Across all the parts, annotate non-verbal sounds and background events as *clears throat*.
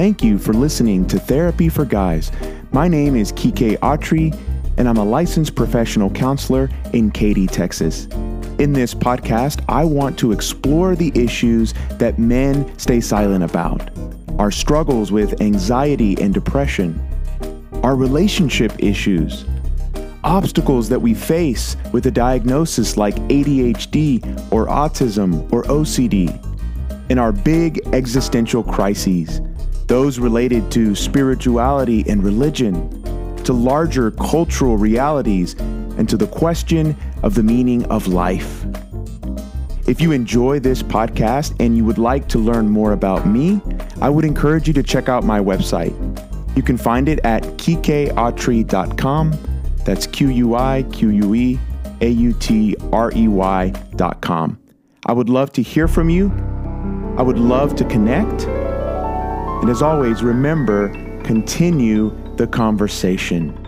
Thank you for listening to Therapy for Guys. My name is Quique Autrey, and I'm a licensed professional counselor in Katy, Texas. In this podcast, I want to explore the issues that men stay silent about our struggles with anxiety and depression, our relationship issues, obstacles that we face with a diagnosis like ADHD or autism or OCD, and our big existential crises, those related to spirituality and religion, to larger cultural realities, and to the question of the meaning of life. If you enjoy this podcast and you would like to learn more about me, I would encourage you to check out my website. You can find it at quiqueautrey.com. That's Q U I Q U E A U T R E Y.com. I would love to hear from you. I would love to connect. And as always, remember, continue the conversation.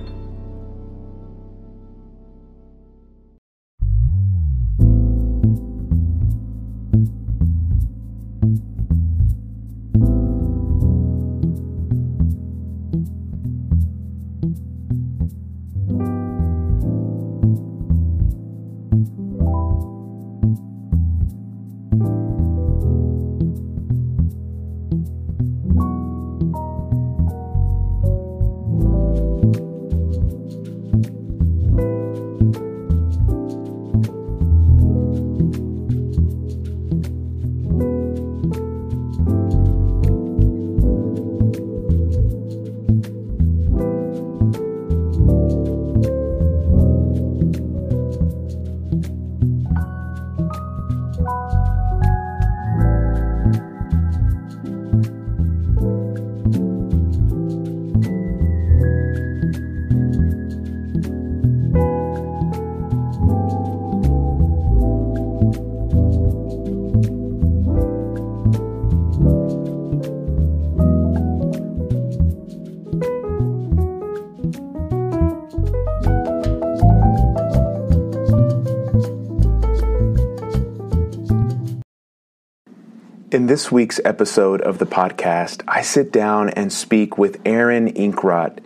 In this week's episode of the podcast, I sit down and speak with Aaron Inkrott.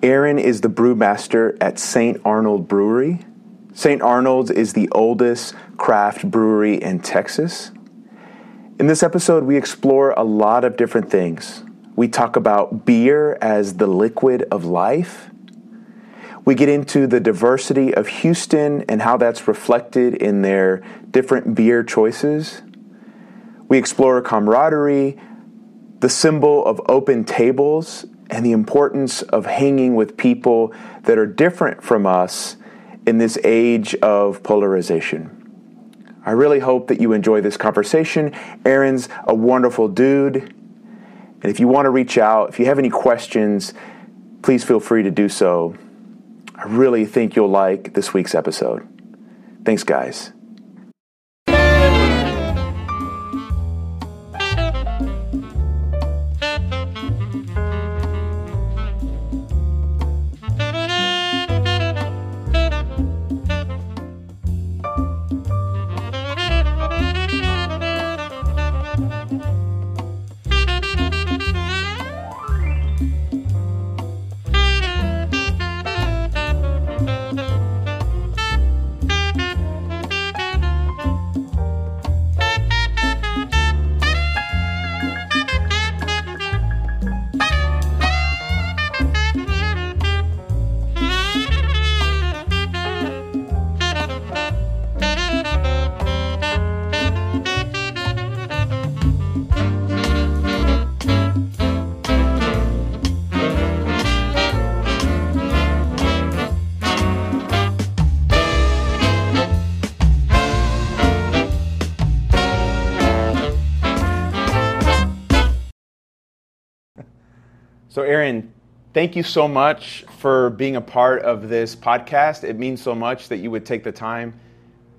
Aaron is the brewmaster at St. Arnold Brewery. St. Arnold's is the oldest craft brewery in Texas. In this episode, we explore a lot of different things. We talk about beer as the liquid of life. We get into the diversity of Houston and how that's reflected in their different beer choices. We explore camaraderie, the symbol of open tables, and the importance of hanging with people that are different from us in this age of polarization. I really hope that you enjoy this conversation. Aaron's a wonderful dude. And if you want to reach out, if you have any questions, please feel free to do so. I really think you'll like this week's episode. Thanks, guys. Aaron, thank you so much for being a part of this podcast. It means so much that you would take the time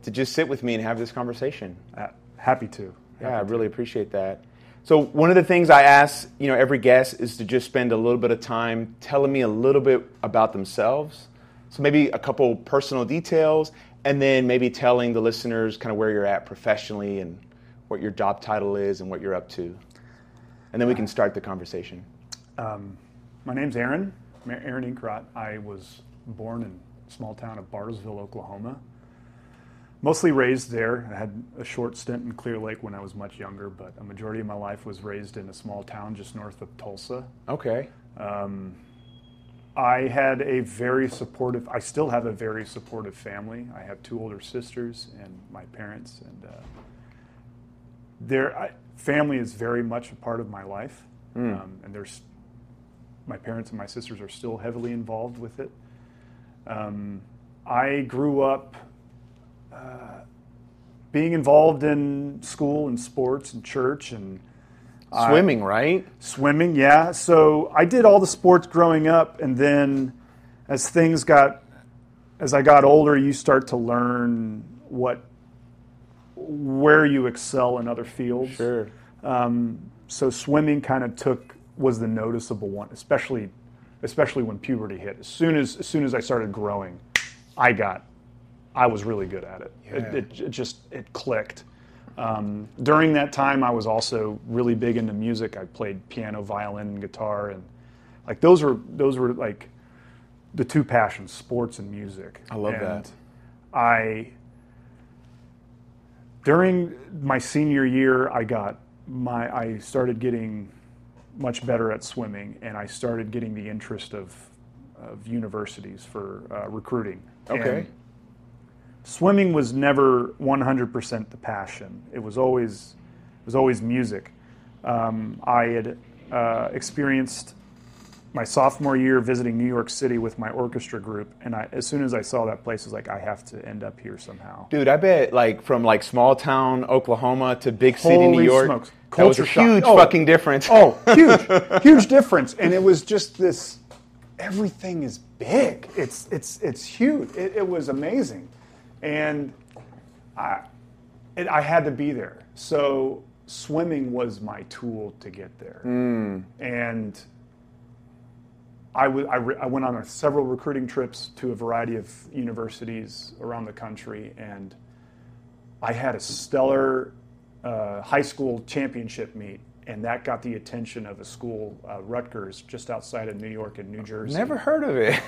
to just sit with me and have this conversation. Uh, happy to. Happy yeah, I really appreciate that. So, one of the things I ask, you know, every guest is to just spend a little bit of time telling me a little bit about themselves. So, maybe a couple personal details, and then maybe telling the listeners kind of where you're at professionally and what your job title is and what you're up to. and then we can start the conversation. Um, my name's Aaron, Aaron Inkrott. I was born in a small town of Bartlesville, Oklahoma. Mostly raised there. I had a short stint in Clear Lake when I was much younger, but a majority of my life was raised in a small town just north of Tulsa. Okay. Um, I had a very supportive, I still have a very supportive family. I have two older sisters and my parents, and uh, their I, family is very much a part of my life. Mm. Um, and there's my parents and my sisters are still heavily involved with it. Um, I grew up uh, being involved in school and sports and church and Swimming, right? Swimming, yeah. So I did all the sports growing up, and then as things got, as I got older, you start to learn what, where you excel in other fields. Sure. Um, so swimming kind of took was the noticeable one, especially, especially when puberty hit. As soon as as soon as I started growing, I got, I was really good at it. Yeah. It, it, it just it clicked. Um, during that time, I was also really big into music. I played piano, violin, and guitar, and like those were those were like the two passions: sports and music. I love and that. I during my senior year, I got my I started getting much better at swimming, and I started getting the interest of of universities for uh, recruiting. Okay. And swimming was never 100% the passion. It was always, it was always music. Um, I had uh, experienced my sophomore year visiting New York City with my orchestra group, and I, as soon as I saw that place, I was like, I have to end up here somehow. Dude, I bet like from like small town Oklahoma to big city Holy New York, smokes. That was a Culture huge Oh. fucking difference. Oh, huge, *laughs* huge difference. And it was just this. Everything is big. It's it's it's huge. It, it was amazing, and I it, I had to be there. So swimming was my tool to get there, hmm. and. I, w- I, re- I went on a, several recruiting trips to a variety of universities around the country, and I had a stellar uh, high school championship meet, and that got the attention of a school, uh, Rutgers, just outside of New York and New Jersey. Never heard of it. *laughs*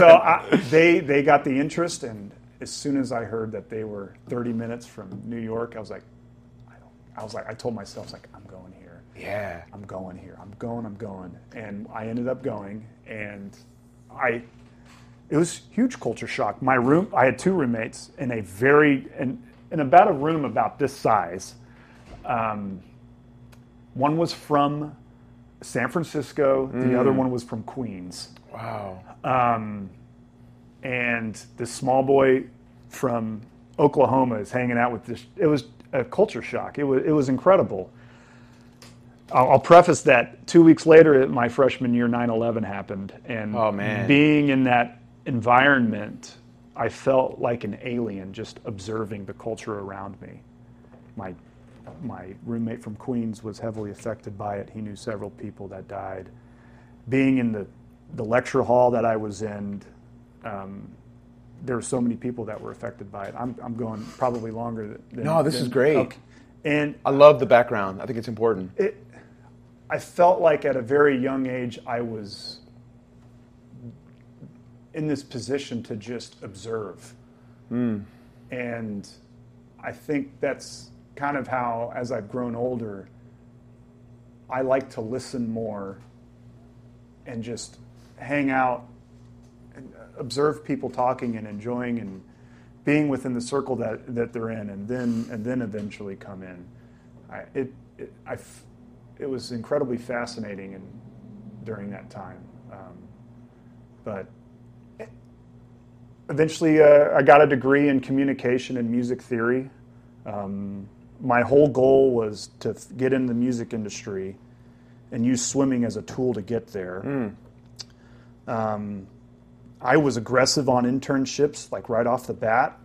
So *laughs* I, they they got the interest, and as soon as I heard that they were 30 minutes from New York, I was like, I, don't, I was like, I told myself, I was like, I'm going here. yeah. I'm going here. I'm going. I'm going. And I ended up going, and I. It was huge culture shock. My room. I had two roommates in a very in, in about a room about this size. Um, one was from San Francisco. The other one was from Queens. Wow. Um, and this small boy from Oklahoma is hanging out with this. It was a culture shock. It was it was incredible. I'll, I'll preface that two weeks later, my freshman year, 9/11 happened, and Oh, man. being in that environment, I felt like an alien just observing the culture around me. My my roommate from Queens was heavily affected by it. He knew several people that died. Being in the the lecture hall that I was in, um, there were so many people that were affected by it. I'm, I'm going probably longer than. No, this is great. okay. And I love the background. I think it's important. it, I felt like at a very young age I was in this position to just observe. And I think that's kind of how, as I've grown older, I like to listen more and just hang out and observe people talking and enjoying and being within the circle that, that they're in and then and then eventually come in. I, it, it, I it was incredibly fascinating and during that time. Um, but eventually, uh, I got a degree in communication and music theory. Um, my whole goal was to f- get in the music industry and use swimming as a tool to get there. Um, I was aggressive on internships, like right off the bat.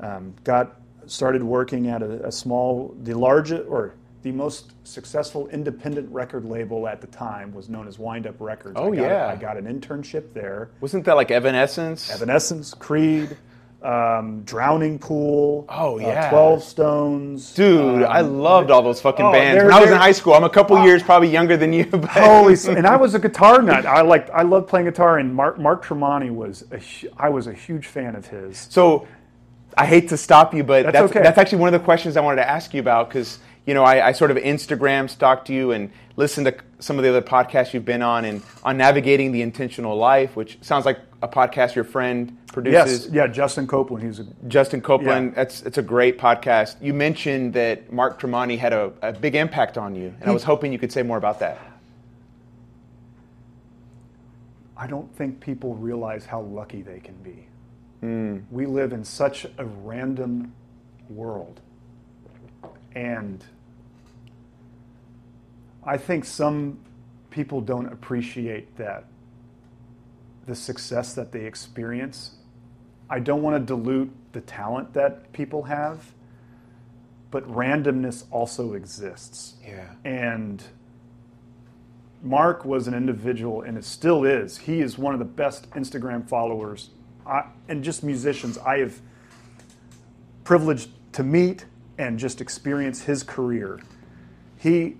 Um, got started working at a, a small, the largest or the most successful independent record label at the time was known as Wind Up Records. Oh, I yeah. I got an internship there. Wasn't that like Evanescence? Evanescence, Creed, um, Drowning Pool. Oh, uh, yeah. Twelve Stones. Dude, I um, loved all those fucking oh, bands. they're- When I was in high school, I'm a couple years probably younger than you. *laughs* But Holy, and I was a guitar nut. I liked, I loved playing guitar, and Mark, Mark Tremonti was, a, I was a huge fan of his. So I hate to stop you, but That's that's, okay. that's actually one of the questions I wanted to ask you about because you know I, I sort of Instagram stalked you and listened to some of the other podcasts you've been on and on navigating the intentional life, which sounds like a podcast your friend produces. Yes, yeah, Justin Copeland. He's a Justin Copeland, Yeah. that's it's a great podcast. You mentioned that Mark Tremonti had a, a big impact on you, and I was hoping you could say more about that. I don't think people realize how lucky they can be. Hmm. We live in such a random world. And I think some people don't appreciate that the success that they experience. I don't want to dilute the talent that people have, but randomness also exists. Yeah. And Mark was an individual, and it still is. He is one of the best Instagram followers I, and just musicians I have privileged to meet and just experience his career. He,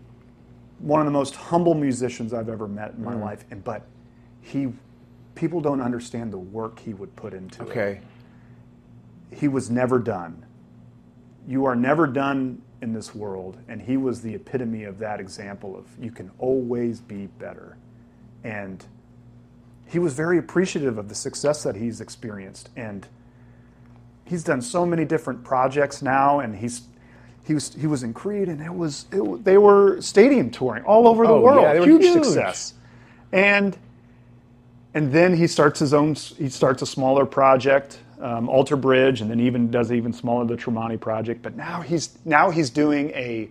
one of the most humble musicians I've ever met in my mm-hmm. life, and but he, people don't understand the work he would put into it Okay. he was never done. You are never done in this world, and he was the epitome of that example of you can always be better. And he was very appreciative of the success that he's experienced, and he's done so many different projects now, and he's he was he was in Creed, and it was it, they were stadium touring all over the Oh, world, yeah, huge, huge. success, and and then he starts his own. He starts a smaller project, um, Alter Bridge, and then even does even smaller the Tremonti project. But now he's now he's doing a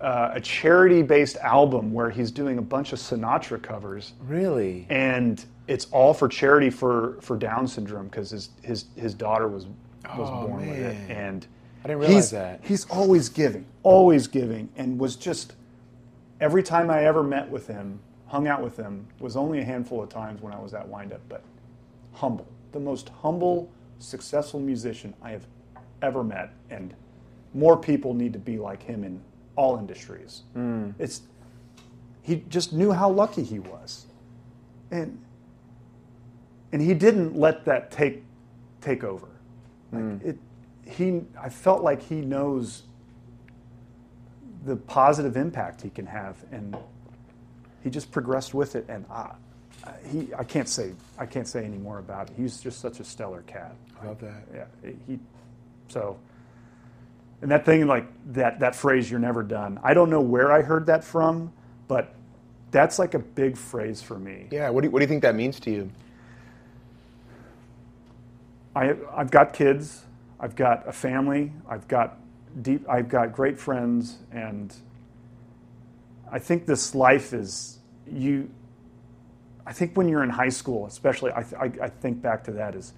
uh, a charity based album where he's doing a bunch of Sinatra covers, Really? and it's all for charity for for Down syndrome because his his his daughter was was Oh, born with it, and I didn't realize he's, that. He's always giving, always giving, and was just every time I ever met with him, hung out with him, was only a handful of times when I was at Windup, but humble, the most humble, successful musician I have ever met, and more people need to be like him in all industries. Hmm. It's he just knew how lucky he was, and and he didn't let that take take over. Like mm. it, he I felt like he knows the positive impact he can have, and he just progressed with it. And I, I- he I can't say I can't say any more about it. He's just such a stellar cat. I love that. Yeah, he so. And that thing, like that, that phrase, "You're never done." I don't know where I heard that from, but that's like a big phrase for me. Yeah. What do you, what do you think that means to you? I, I've got kids, I've got a family, I've got deep, I've got great friends, and I think this life is you. I think when you're in high school, especially, I, I, I think back to that as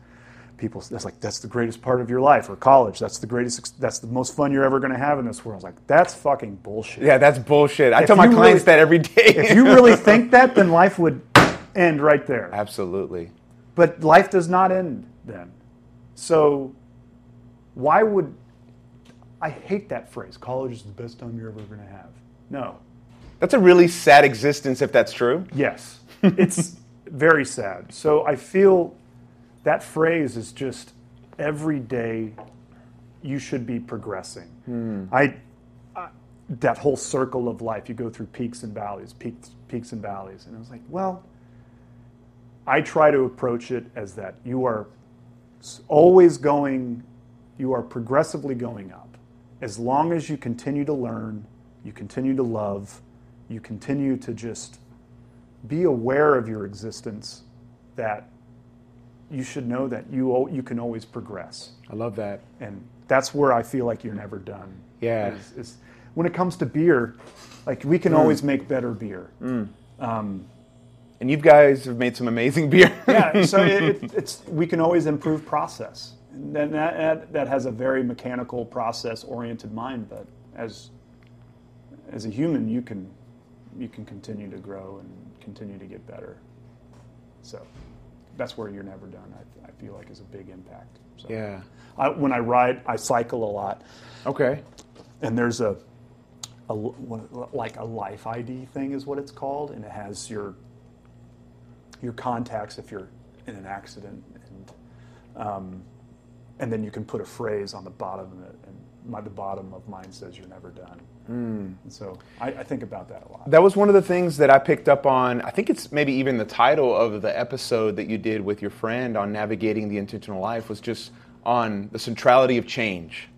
people. That's like that's the greatest part of your life, or college. That's the greatest. That's the most fun you're ever going to have in this world. It's like that's fucking bullshit. Yeah, that's bullshit. I If tell my clients really- that every day. If you really *laughs* think that, then life would end right there. Absolutely. But life does not end then. So why would I hate that phrase? College is the best time you're ever going to have. No. That's a really sad existence if that's true. Yes. *laughs* It's very sad. So I feel that phrase is just every day you should be progressing. Hmm. I, I that whole circle of life, you go through peaks and valleys, peaks peaks and valleys. And I was like, well, I try to approach it as that you are s- always going, you are progressively going up. As long as you continue to learn, you continue to love, you continue to just be aware of your existence, that you should know that you, you can always progress. I love that. And that's where I feel like you're never done. Yeah. Is- is- when it comes to beer, like we can mm. always make better beer. Mm. Um, And you guys have made some amazing beer. yeah, so *laughs* it, it, it's we can always improve process, and that, that that has a very mechanical, process-oriented mind. But as as a human, you can you can continue to grow and continue to get better. So that's where you're never done. I, I feel like is a big impact. So Yeah. I, when I ride, I cycle a lot, Okay. and there's a, a like a life ID thing is what it's called, and it has your your contacts if you're in an accident, and um, and then you can put a phrase on the bottom of it, and my, the bottom of mine says "You're never done." And so I, I think about that a lot. That was one of the things that I picked up on. I think it's maybe even the title of the episode that you did with your friend on navigating the intentional life was just on the centrality of change.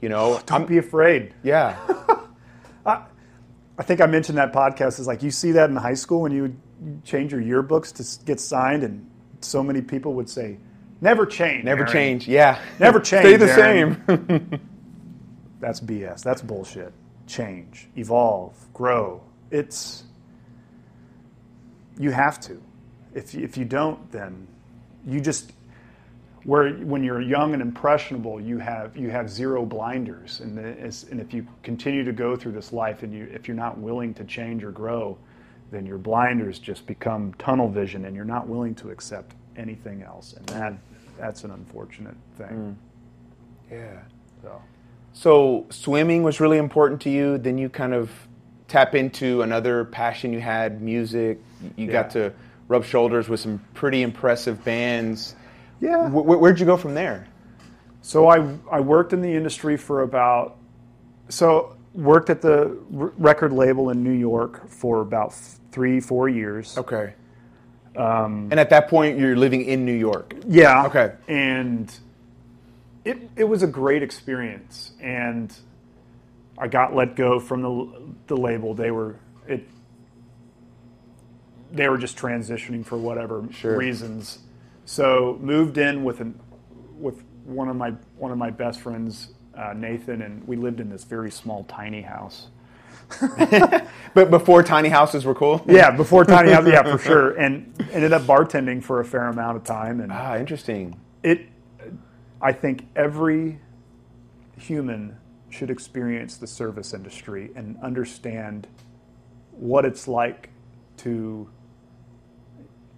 You know, Don't be afraid. yeah, *laughs* I think I mentioned that podcast is like you see that in high school when you change your yearbooks to get signed, and so many people would say, "Never change, never Aaron." change. Yeah, Never change, *laughs* Stay the Aaron. same. *laughs* That's BS. That's bullshit. Change, evolve, grow. It's you have to. If you, if you don't, then you just where when you're young and impressionable, you have you have zero blinders, and the, and if you continue to go through this life, and you if you're not willing to change or grow, then your blinders just become tunnel vision, and you're not willing to accept anything else, and that that's an unfortunate thing. Mm. yeah. So. So swimming was really important to you. Then you kind of tap into another passion you had, music. You got to rub shoulders with some pretty impressive bands. Yeah. Wh- where'd you go from there? So I, I worked in the industry for about, so worked at the r- record label in New York for about three, four years. Okay. and at that point, you're living in New York. Yeah. Okay. And it, it was a great experience. And I got let go from the, the label. They were, it, they were just transitioning for whatever Sure. reasons. So moved in with an, with one of my, one of my best friends, uh, Nathan, and we lived in this very small, tiny house. *laughs* But before tiny houses were cool. Yeah, before tiny houses, yeah, for sure. And ended up bartending for a fair amount of time. And Ah, interesting. it i think every human should experience the service industry and understand what it's like to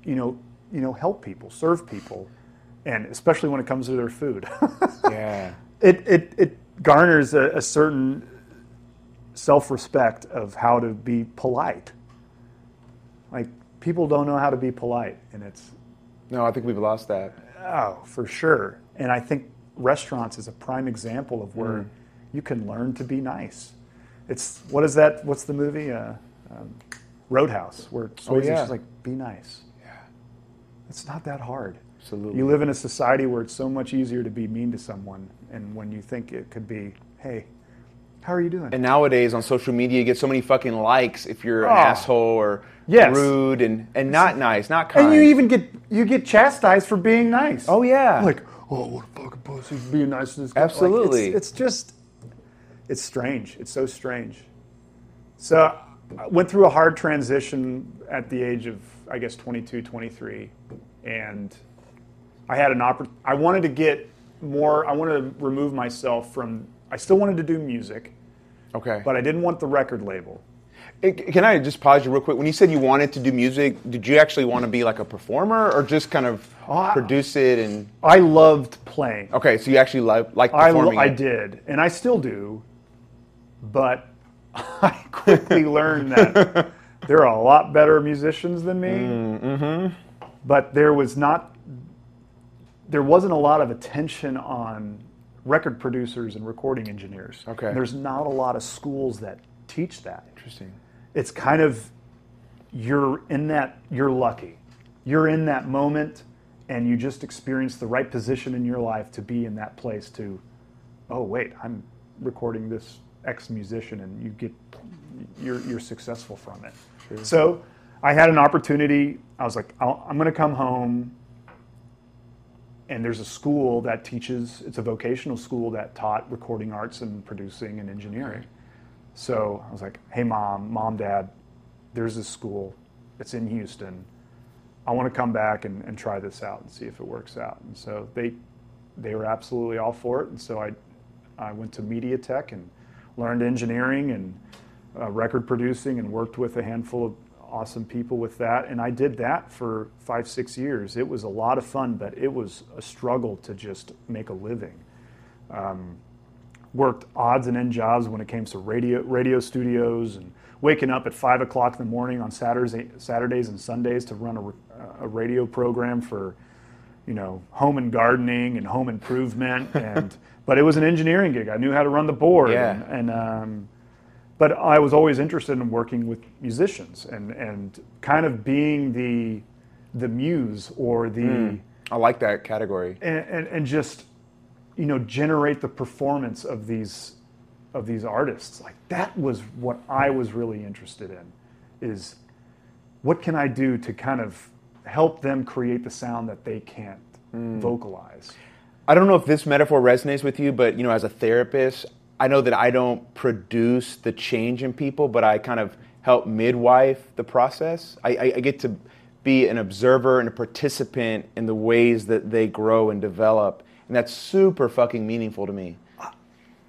you know you know help people serve people and especially when it comes to their food *laughs* Yeah. it, it, it garners a, a certain self-respect of how to be polite like people don't know how to be polite and it's No, I think we've lost that. Oh, for sure. And I think restaurants is a prime example of where you can learn to be nice. It's what is that? What's the movie? Uh, um, Roadhouse, where Swayze's yeah. just like, be nice. Yeah. It's not that hard. Absolutely. You live in a society where it's so much easier to be mean to someone, and when you think it could be, hey, how are you doing? And nowadays on social media, you get so many fucking likes if you're an Oh. asshole or Yes. rude and, and not nice, not kind. And you even get you get chastised for being nice. Oh, yeah. Like, oh, what a fucking pussy for being nice to this guy. Like, Absolutely. it's, it's just, it's strange. It's so strange. So I went through a hard transition at the age of, I guess, 22, 23. And I had an oppor- I wanted to get more, I wanted to remove myself from, I still wanted to do music, okay. but I didn't want the record label. Eh, Can I just pause you real quick? When you said you wanted to do music, did you actually want to be like a performer or just kind of I- produce it and? I loved playing. Okay, so you actually like like I, performing. I did, and I still do, but *laughs* I quickly learned that *laughs* there are a lot better musicians than me. Mm-hmm. But there was not, there wasn't a lot of attention on record producers and recording engineers. Okay. there's not a lot of schools that teach that. Interesting. It's kind of you're in that you're lucky. You're in that moment and you just experience the right position in your life to be in that place to oh wait, I'm recording this ex musician and you get you're you're successful from it. So I had an opportunity. I was like, I'll, I'm going to come home, and there's a school that teaches. It's a vocational school that taught recording arts and producing and engineering. So I was like, Hey, mom, mom, dad, there's this school. It's in Houston. I want to come back and, and try this out and see if it works out. And so they they were absolutely all for it. And so I I went to Media Tech and learned engineering and uh, record producing and worked with a handful of awesome people with that, and I did that for five, six years. It was a lot of fun, but it was a struggle to just make a living. Um, worked odds and end jobs when it came to radio radio studios and waking up at five o'clock in the morning on Saturdays, Saturdays and Sundays to run a, a radio program for, you know, home and gardening and home improvement. *laughs* and but it was an engineering gig. I knew how to run the board. Yeah. And, and um, but I was always interested in working with musicians and and kind of being the the muse or the hmm. I like that category. and, and, and just you know generate the performance of these of these artists. Like that was what i was really interested in is what can i do to kind of help them create the sound that they can't hmm. vocalize? I don't know if this metaphor resonates with you, but you know, as a therapist, I know that I don't produce the change in people, but I kind of help midwife the process. I, I, I get to be an observer and a participant in the ways that they grow and develop, and that's super fucking meaningful to me.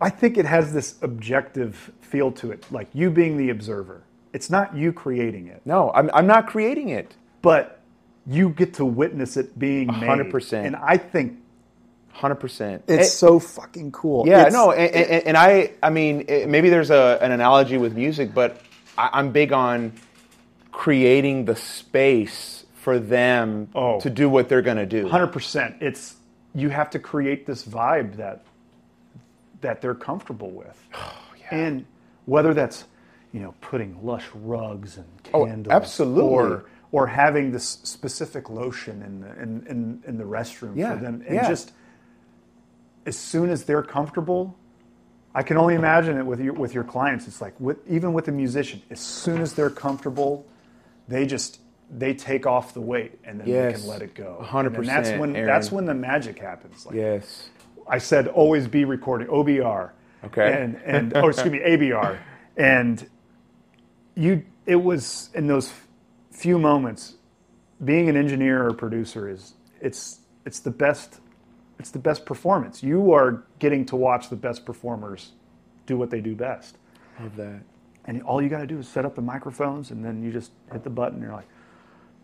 i think it has this objective feel to it like you being the observer it's not you creating it No, I'm, I'm not creating it. but you get to witness it being made 100%. and i think Hundred percent. it's so fucking cool Yeah, It's- no, and, and, and I, I mean, eh, maybe there's a, an analogy with music, but I, I'm big on creating the space for them Oh. to do what they're gonna do. Hundred percent. It's you have to create this vibe that that they're comfortable with, *sighs* Oh, and whether that's you know putting lush rugs and Oh, candles, absolutely. or or having this specific lotion in the in in, in the restroom Yeah, for them, and yeah. just as soon as they're comfortable. I can only imagine it with your with your clients. It's like with even with a musician, as soon as they're comfortable, they just they take off the weight and then they can let it go. 100%, And that's when Aaron. that's when the magic happens. Like Yes. I said, always be recording OBR. Okay. And and oh, excuse me, *laughs* ABR. And you, it was in those few moments. Being an engineer or producer is it's it's the best it's the best performance. You are getting to watch the best performers do what they do best. Love that. And all you got to do is set up the microphones, and then you just hit the button. And you're like,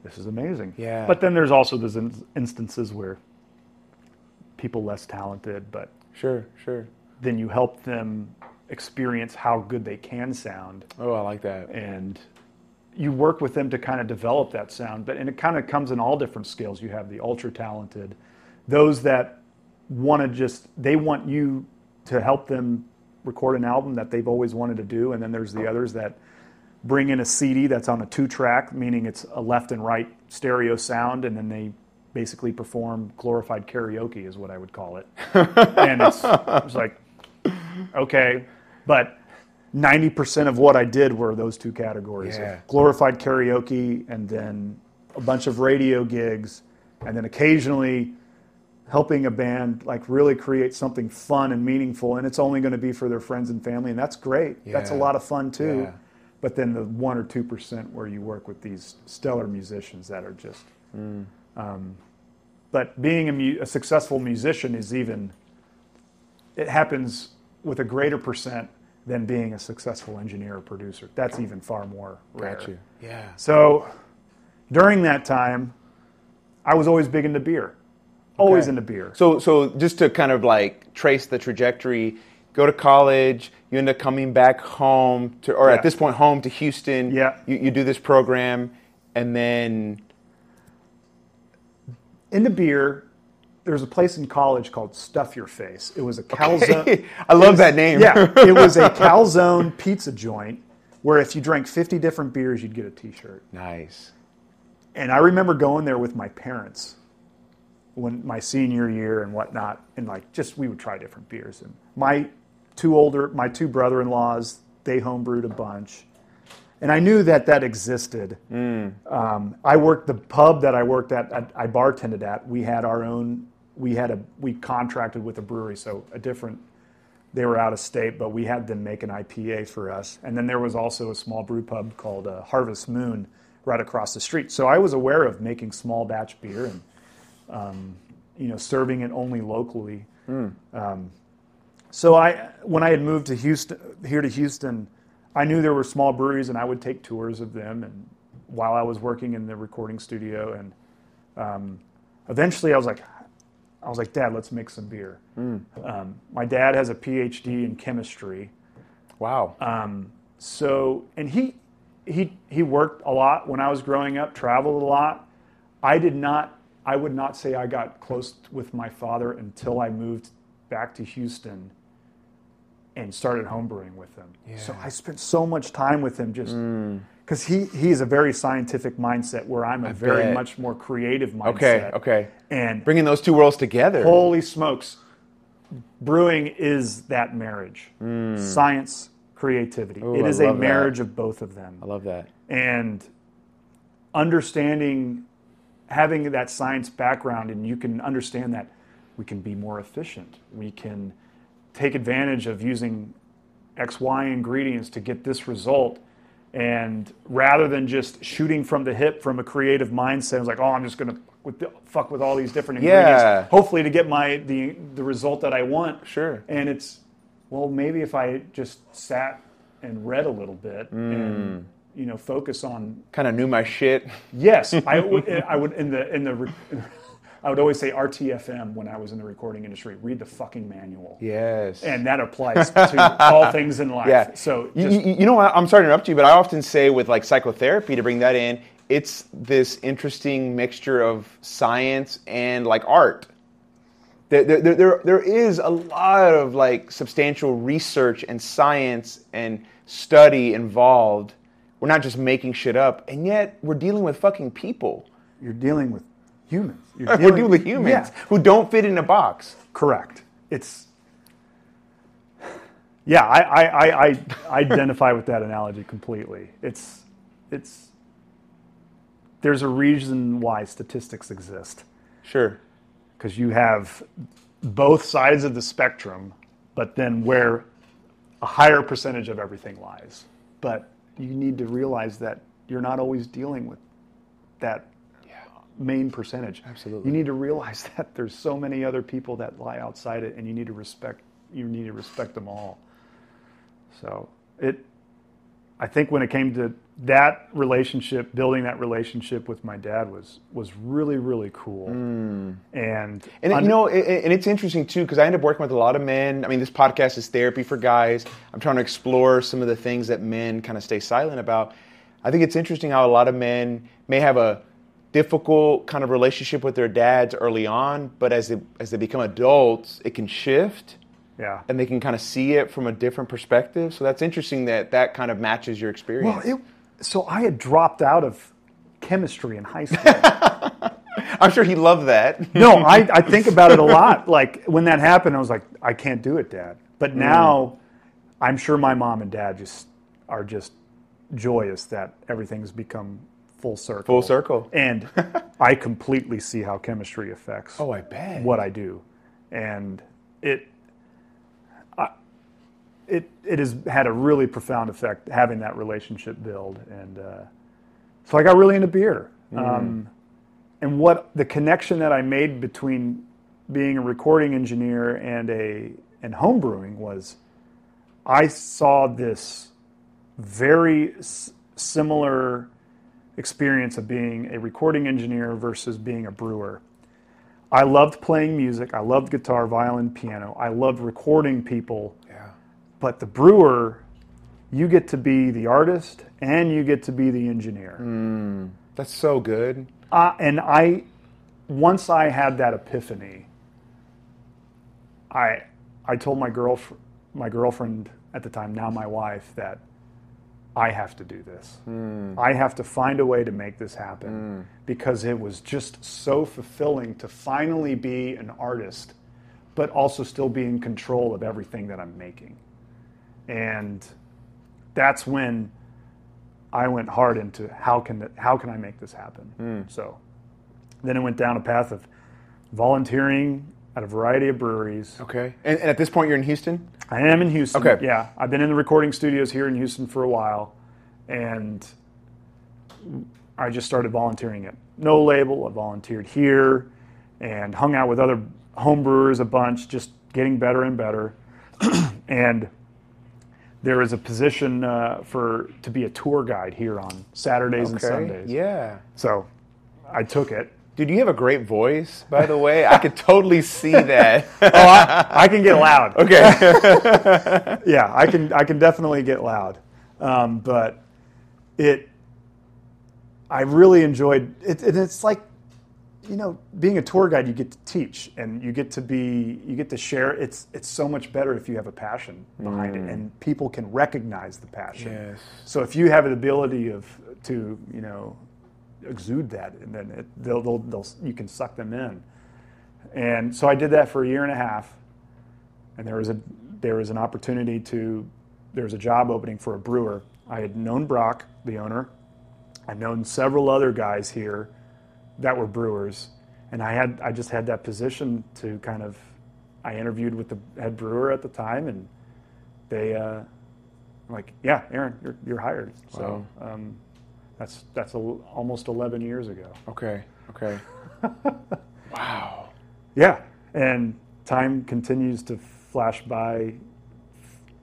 "This is amazing." Yeah. But then there's also those in- instances where people less talented, but Sure, sure. then you help them experience how good they can sound, Oh, I like that. and you work with them to kind of develop that sound. But and it kind of comes in all different scales. You have the ultra talented, those that want to just they want you to help them record an album that they've always wanted to do, and then there's the oh. others that bring in a CD that's on a two track, meaning it's a left and right stereo sound, and then they basically perform glorified karaoke, is what I would call it. *laughs* and it's, it's like, okay, but 90% of what I did were those two categories Yeah. glorified karaoke and then a bunch of radio gigs, and then occasionally helping a band like really create something fun and meaningful and it's only going to be for their friends and family and that's great that's a lot of fun too Yeah. but then the one or two percent where you work with these stellar musicians that are just Mm. um, but being a, mu- a successful musician is even it happens with a greater percent than being a successful engineer or producer that's even far more rare Got you. Yeah. so during that time i was always big into beer always Okay. into beer So, so just to kind of like trace the trajectory, go to college, you end up coming back home to, or Yeah. at this point, home to Houston. Yeah. You, you do this program, and then into beer there's a place in college called stuff your face it was a calzone *laughs* I love that name. yeah it was a *laughs* calzone pizza joint where if you drank 50 different beers you'd get a t-shirt nice. and i remember going there with my parents when my senior year and whatnot and like just we would try different beers and my two older my two brother-in-laws they homebrewed a bunch and i knew that that existed um, i worked the pub that i worked at I, I bartended at we had our own we had a we contracted with a brewery so a different they were out of state, but we had them make an IPA for us. And then there was also a small brew pub called uh, Harvest Moon right across the street. So I was aware of making small batch beer and um, you know serving it only locally. Um, so I when I had moved to Houston here to Houston, I knew there were small breweries and I would take tours of them and while I was working in the recording studio, and um, eventually I was like, I was like, Dad, let's make some beer. Um, my dad has a PhD in chemistry, Wow. um, so and he he he worked a lot when I was growing up, traveled a lot. I did not. I would not say I got close with my father until I moved back to Houston and started homebrewing with him. So I spent so much time with him just mm. because he he's a very scientific mindset where I'm a very bet. much more creative mindset. okay. Okay. And Bringing those two worlds together. Holy smokes. Brewing is that marriage. Mm. Science, creativity. Ooh, it I is a love that. marriage of both of them. I love that. And understanding, having that science background, and you can understand that we can be more efficient. We can take advantage of using X, Y ingredients to get this result. And rather than just shooting from the hip from a creative mindset, it's like, oh, I'm just going to with the, fuck with all these different ingredients, Yeah. hopefully to get my the the result that I want. Sure. And it's well, maybe if I just sat and read a little bit Mm. and you know focus on Kind of knew my shit. yes, I *laughs* would I would in the in the *laughs* I would always say RTFM when I was in the recording industry. Read the fucking manual. Yes. And that applies *laughs* to all things in life. Yeah. So you, just, you, you know what? I'm sorry to interrupt you, but I often say with like psychotherapy to bring that in, it's this interesting mixture of science and like art. There, there- there, there is a lot of like substantial research and science and study involved. We're not just making shit up, and yet we're dealing with fucking people. you're dealing with humans. You're *laughs* We're dealing with humans Yeah. who don't fit in a box. Correct. It's yeah, I, I, I, I *laughs* identify with that analogy completely. It's it's there's a reason why statistics exist Sure. because you have both sides of the spectrum, but then where a higher percentage of everything lies. But you need to realize that you're not always dealing with that main percentage. Absolutely. You need to realize *laughs* that there's so many other people that lie outside it, and you need to respect. You need to respect them all. So it, I think when it came to that relationship, building that relationship with my dad was was really really cool. Hmm. And And un- you know, it, and it's interesting too because I end up working with a lot of men. I mean, this podcast is therapy for guys. I'm trying to explore some of the things that men kind of stay silent about. I think it's interesting how a lot of men may have a difficult kind of relationship with their dads early on, but as they as they become adults, it can shift yeah. and they can kind of see it from a different perspective. So that's interesting that that kind of matches your experience. Well, it, so I had dropped out of chemistry in high school. *laughs* I'm sure he loved that. no, I, I think *laughs* about it a lot. Like when that happened, I was like, I can't do it, Dad. But Mm. now, I'm sure my mom and dad just are just joyous that everything's become full circle. Full circle. And *laughs* I completely see how chemistry affects Oh, I bet. what I do, and it. It, it has had a really profound effect having that relationship build, and uh, so I got really into beer. Um, and what the connection that I made between being a recording engineer and a and homebrewing was, I saw this very s- similar experience of being a recording engineer versus being a brewer. I loved playing music. I loved guitar, violin, piano. I loved recording people. But the brewer, you get to be the artist and you get to be the engineer. Hmm. That's so good. Uh, and I, once I had that epiphany, I, I told my girlfriend, my girlfriend at the time, now my wife, that I have to do this. Hmm. I have to find a way to make this happen hmm. because it was just so fulfilling to finally be an artist, but also still be in control of everything that I'm making. And that's when I went hard into how can how can I make this happen. Hmm. So then it went down a path of volunteering at a variety of breweries. Okay. And, and at this point, you're in Houston? I am in Houston. Okay. Yeah, I've been in the recording studios here in Houston for a while, and I just started volunteering at No Label. I volunteered here, and hung out with other home brewers a bunch, just getting better and better. *clears throat* and there is a position uh, for to be a tour guide here on Saturdays and Sundays. Yeah. So I took it. Dude, you have a great voice, by the way. I could totally see that. *laughs* Oh, I, I can get loud. okay. *laughs* yeah, I can I can definitely get loud, um, but it I really enjoyed it. And it's like you know, being a tour guide, you get to teach and you get to be you get to share. It's it's so much better if you have a passion behind it mm. and people can recognize the passion. Yes. So if you have the ability of to you know exude that, and then it, they'll, they'll, they'll you can suck them in. And so I did that for a year and a half, and there was a there was an opportunity to there was a job opening for a brewer. I had known Brock, the owner. I'd known several other guys here that were brewers, and I had I just had that position to kind of. I interviewed with the head brewer at the time, and they uh, like, yeah, Aaron, you're you're hired. So um, that's that's a, almost 11 years ago. Okay. Okay. *laughs* wow. Yeah, and time continues to flash by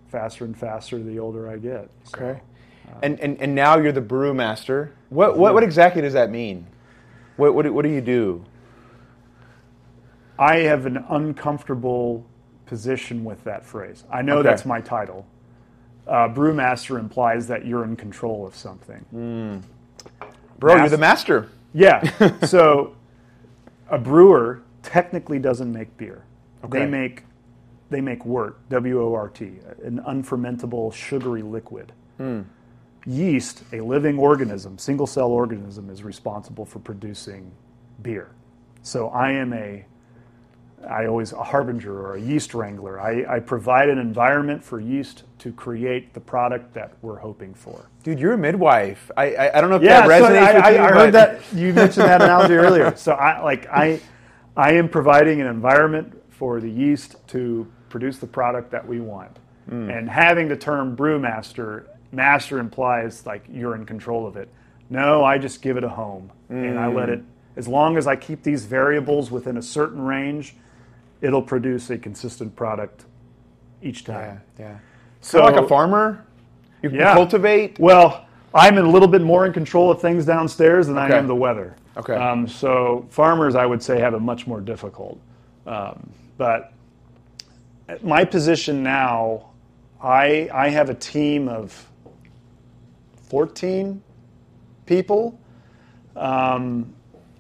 faster and faster the older I get. So, Okay. And, and and now you're the brewmaster. What what, what exactly does that mean? What what do, what do you do? I have an uncomfortable position with that phrase. I know Okay. that's my title. Uh, brewmaster implies that you're in control of something. Bro, you're the master. Yeah. *laughs* so a brewer technically doesn't make beer. They make they make wort, W O R T, an unfermentable sugary liquid. Yeast, a living organism, single cell organism, is responsible for producing beer. So I am a I always a harbinger or a yeast wrangler. I, I provide an environment for yeast to create the product that we're hoping for. Dude, you're a midwife. I I, I don't know if Yeah, that so resonates I, with I, you. I heard that you mentioned that analogy earlier. So I like I, I am providing an environment for the yeast to produce the product that we want, Hmm. and having the term brewmaster, master implies like you're in control of it. No, I just give it a home, and I let it. As long as I keep these variables within a certain range, it'll produce a consistent product each time. yeah. So like a farmer. You Yeah. cultivate. Well, I'm a little bit more in control of things downstairs than Okay. I am the weather. Okay. Um, so farmers, I would say, have it much more difficult. Um, but my position now, I I have a team of 14 people um,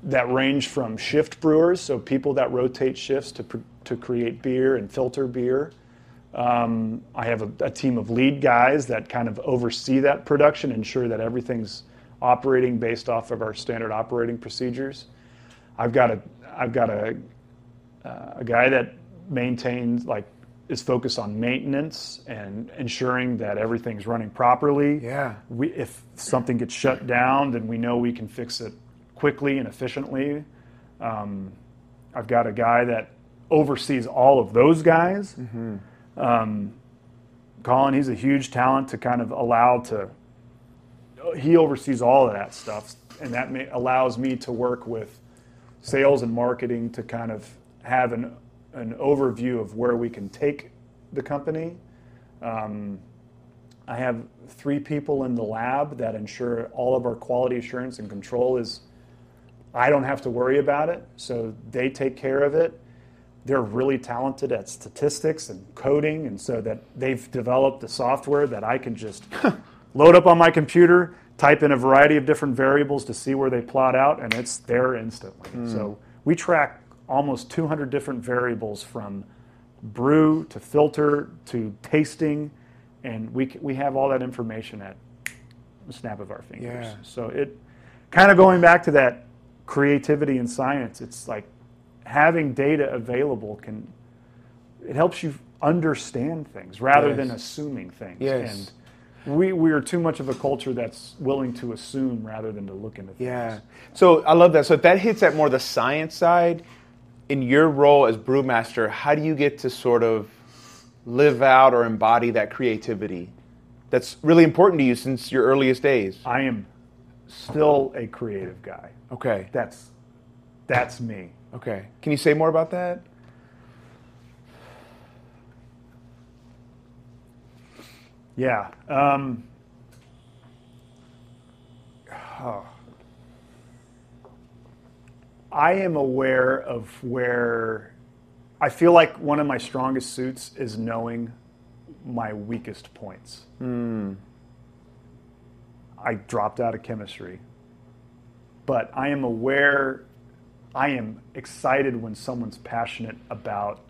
that range from shift brewers, so people that rotate shifts to to create beer and filter beer. Um, I have a, a team of lead guys that kind of oversee that production, ensure that everything's operating based off of our standard operating procedures. I've got a I've got a uh, a guy that maintains like is focused on maintenance and ensuring that everything's running properly. Yeah. We, if something gets shut down, then we know we can fix it quickly and efficiently. Um, I've got a guy that oversees all of those guys. Um, Colin, he's a huge talent to kind of allow to. He oversees all of that stuff, and that may, allows me to work with sales and marketing to kind of have an an overview of where we can take the company. Um, I have three people in the lab that ensure all of our quality assurance and control is. I don't have to worry about it, so they take care of it. They're really talented at statistics and coding, and so that they've developed the software that I can just *laughs* load up on my computer, type in a variety of different variables to see where they plot out, and it's there instantly. So we track almost 200 different variables from brew to filter to tasting, and we, we have all that information at the snap of our fingers. Yeah. So it kind of going back to that creativity and science, it's like having data available can it helps you understand things rather Yes. than assuming things. Yes. And we, we are too much of a culture that's willing to assume rather than to look into things. Yeah. So I love that. So if that hits at more the science side, in your role as brewmaster, how do you get to sort of live out or embody that creativity that's really important to you since your earliest days? I am still a creative guy. Okay. That's that's me. Okay. Can you say more about that? Yeah. Um, oh. I am aware of where I feel like one of my strongest suits is knowing my weakest points. Hmm. I dropped out of chemistry, but I am aware, I am excited when someone's passionate about,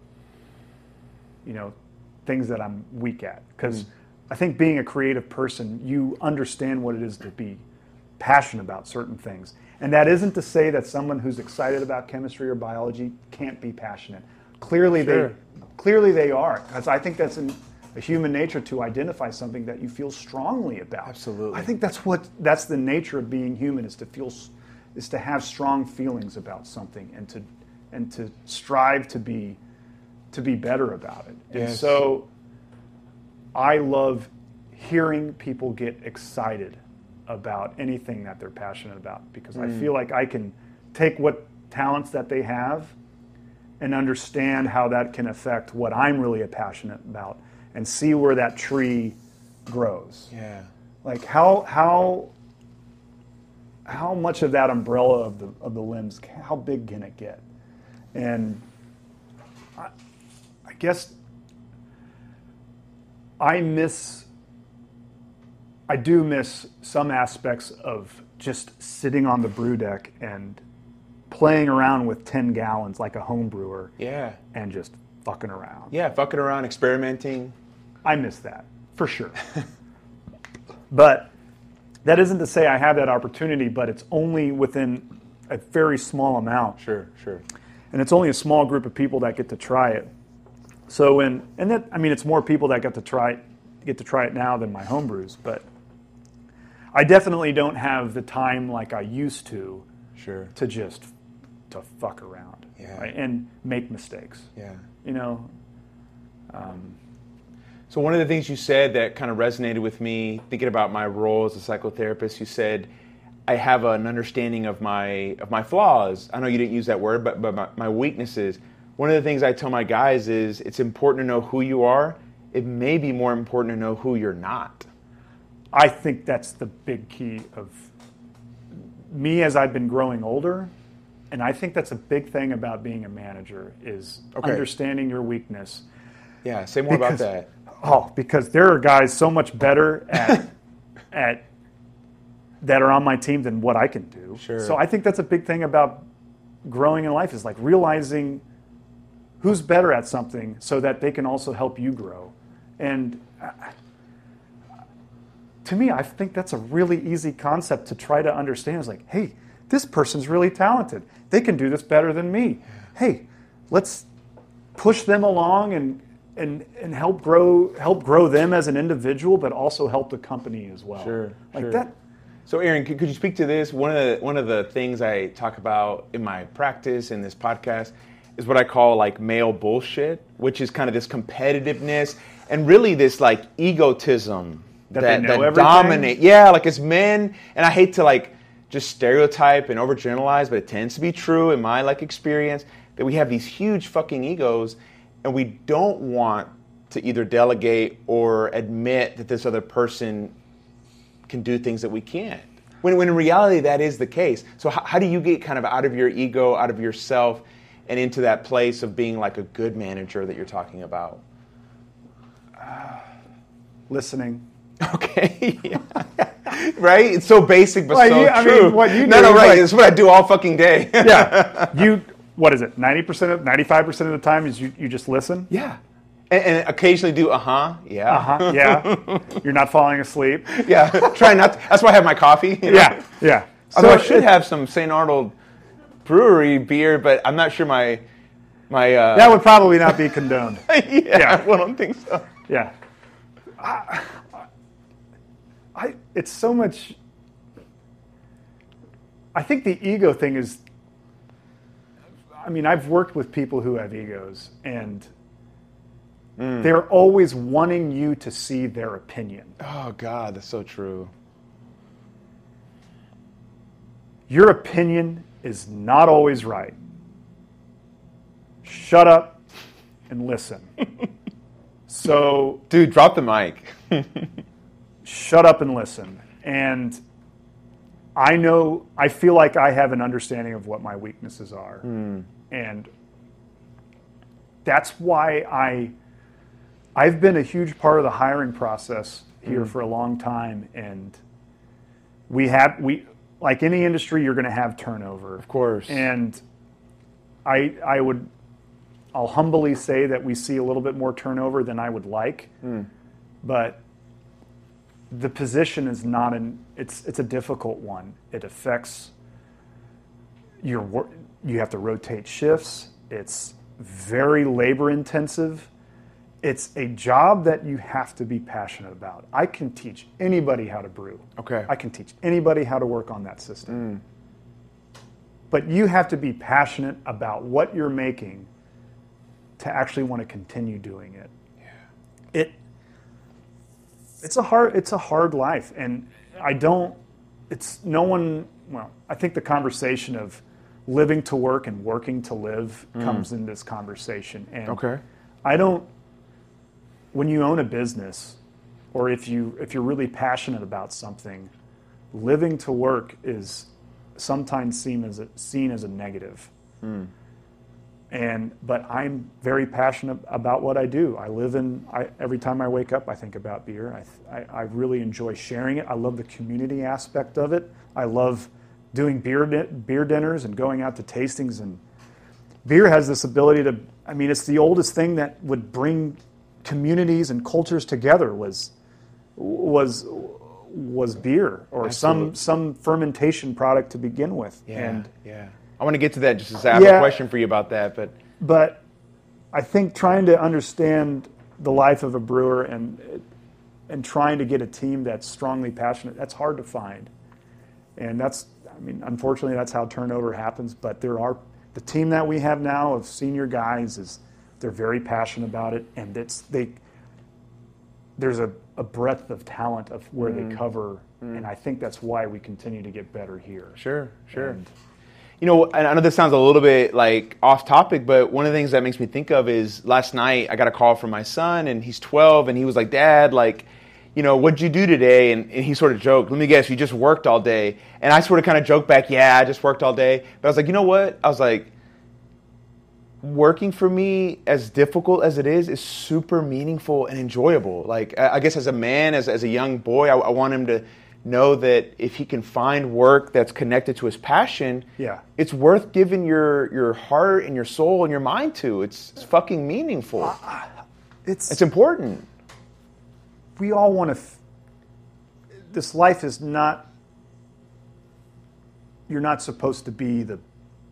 you know, things that I'm weak at. Because hmm. I think being a creative person, you understand what it is to be passionate about certain things. And that isn't to say that someone who's excited about chemistry or biology can't be passionate. Clearly, Sure. they clearly they are, because I think that's in a human nature to identify something that you feel strongly about. Absolutely. I think that's what that's the nature of being human is to feel is to have strong feelings about something and to and to strive to be to be better about it. And so I love hearing people get excited about anything that they're passionate about because I mm. feel like I can take what talents that they have and understand how that can affect what I'm really passionate about and see where that tree grows. Yeah. Like how how how much of that umbrella of the of the limbs how big can it get? And I, I guess I miss I do miss some aspects of just sitting on the brew deck and playing around with 10 gallons like a home brewer Yeah. and just fucking around. Yeah, fucking around, experimenting. I miss that for sure. *laughs* but that isn't to say I have that opportunity, but it's only within a very small amount. Sure, sure. And it's only a small group of people that get to try it. So when and that I mean it's more people that get to try it, get to try it now than my home brews, but I definitely don't have the time like I used to Sure. to just to fuck around Yeah. right? and make mistakes. Yeah. You know, um, So one of the things you said that kind of resonated with me, thinking about my role as a psychotherapist, you said I have an understanding of my of my flaws. I know you didn't use that word, but but my, my weaknesses. One of the things I tell my guys is it's important to know who you are. It may be more important to know who you're not. I think that's the big key of me as I've been growing older. And I think that's a big thing about being a manager is Okay. understanding your weakness. Yeah, say more about that. Oh, because there are guys so much better at *laughs* at that are on my team than what I can do. Sure. So I think that's a big thing about growing in life is like realizing who's better at something so that they can also help you grow. And uh, to me, I think that's a really easy concept to try to understand. Is like, hey, this person's really talented. They can do this better than me. Hey, let's push them along and and and help grow help grow them as an individual, but also help the company as well. Sure, like sure. that. So, Aaron, could, could you speak to this? One of the one of the things I talk about in my practice in this podcast is what I call like male bullshit, which is kind of this competitiveness and really this like egotism That they know everything? dominate. Yeah, like as men, and I hate to like just stereotype and overgeneralize, but it tends to be true in my like experience that we have these huge fucking egos, and we don't want to either delegate or admit that this other person can do things that we can't. When, when in reality, that is the case. So, how, how do you get kind of out of your ego, out of yourself, and into that place of being like a good manager that you're talking about? Listening. Okay. *laughs* Right? It's so basic, but Well, so you- I true. mean, what you no, do no, is right. like- it's what I do all fucking day. Yeah, *laughs* you. What is it? Ninety percent of ninety five percent of the time is you, you just listen. yeah. And, and occasionally do uh huh. Yeah. Uh huh. Yeah. You're not falling asleep. *laughs* Yeah. Try not. To, that's why I have my coffee. you know? Yeah. Yeah. Although I should it- have some St. Arnold Brewery beer, but I'm not sure my my. Uh, that would probably not be condoned. yeah, yeah. I don't think so. Yeah. I, I, it's so much. I think the ego thing is. I mean, I've worked with people who have egos, and hmm. they're always wanting you to see their opinion. Oh God, that's so true. Your opinion is not always right. Shut up and listen. *laughs* So Dude, drop the mic. *laughs* shut up and listen. And I know, I feel like I have an understanding of what my weaknesses are. Hmm. And that's why I, I've been a huge part of the hiring process here hmm. for a long time. And we have, we, like any industry, you're going to have turnover. of course. And I, I would, I'll humbly say that we see a little bit more turnover than I would like, hmm. but the position is not an. It's it's a difficult one. It affects your work. You have to rotate shifts. It's very labor intensive. It's a job that you have to be passionate about. I can teach anybody how to brew. Okay. I can teach anybody how to work on that system mm. but you have to be passionate about what you're making to actually want to continue doing it. Yeah. It it's a hard it's a hard life and I don't it's no one well, I think the conversation of living to work and working to live mm. comes in this conversation and okay. I don't. When you own a business, or if you if you're really passionate about something, living to work is sometimes seen as a, seen as a negative. Hmm. And but I'm very passionate about what I do. I live in. I, every time I wake up, I think about beer. I, I I really enjoy sharing it. I love the community aspect of it. I love doing beer beer dinners and going out to tastings and beer has this ability to i mean it's the oldest thing that would bring communities and cultures together was was was beer or some some fermentation product to begin with Yeah. and yeah. I want to get to that just as I have a question for you about that, but but i think trying to understand the life of a brewer and and trying to get a team that's strongly passionate that's hard to find. And that's i mean unfortunately that's how turnover happens but there are the team that we have now of senior guys is they're very passionate about it and it's they there's a, a breadth of talent of where they mm. cover mm. and i think that's why we continue to get better here. Sure, sure. And- You know, I know this sounds a little bit like off topic, but one of the things that makes me think of is last night I got a call from my son, and he's 12, and he was like, "Dad, like, you know, what'd you do today?" And, and he sort of joked, "Let me guess, you just worked all day." And I sort of kind of joked back, "Yeah, I just worked all day." But I was like, you know what? I was like, working for me, as difficult as it is, is super meaningful and enjoyable. Like, I I guess as a man, as, as a young boy, I, I want him to know that if he can find work that's connected to his passion, Yeah. it's worth giving your, your heart and your soul and your mind to. It's, it's fucking meaningful. Uh, uh, it's It's important. we all want to. F- this life is not. You're not supposed to be the,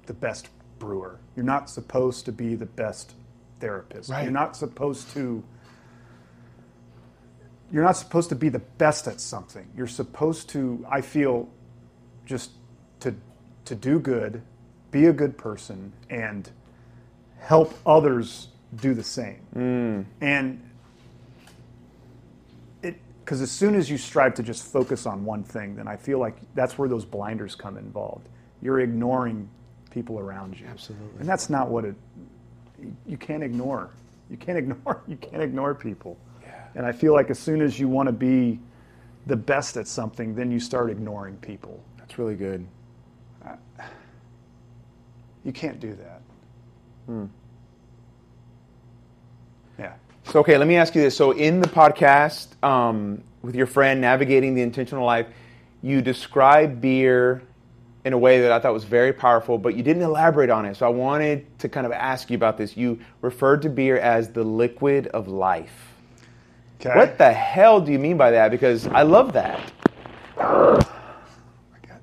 the best brewer. You're not supposed to be the best therapist. Right. You're not supposed to. You're not supposed to be the best at something. You're supposed to. I feel, just to to do good, be a good person, and help others do the same. Mm. And it because as soon as you strive to just focus on one thing, then I feel like that's where those blinders come involved. You're ignoring people around you. Absolutely. And that's not what it you can't ignore. You can't *laughs* ignore you can't ignore people. And I feel like as soon as you want to be the best at something, then you start ignoring people. That's really good. You can't do that. Hmm. Yeah. So, okay, let me ask you this. So, in the podcast um, with your friend, Navigating the Intentional Life, you describe beer in a way that I thought was very powerful, but you didn't elaborate on it. So, I wanted to kind of ask you about this. You referred to beer as the liquid of life. Okay. What the hell do you mean by that? Because I love that.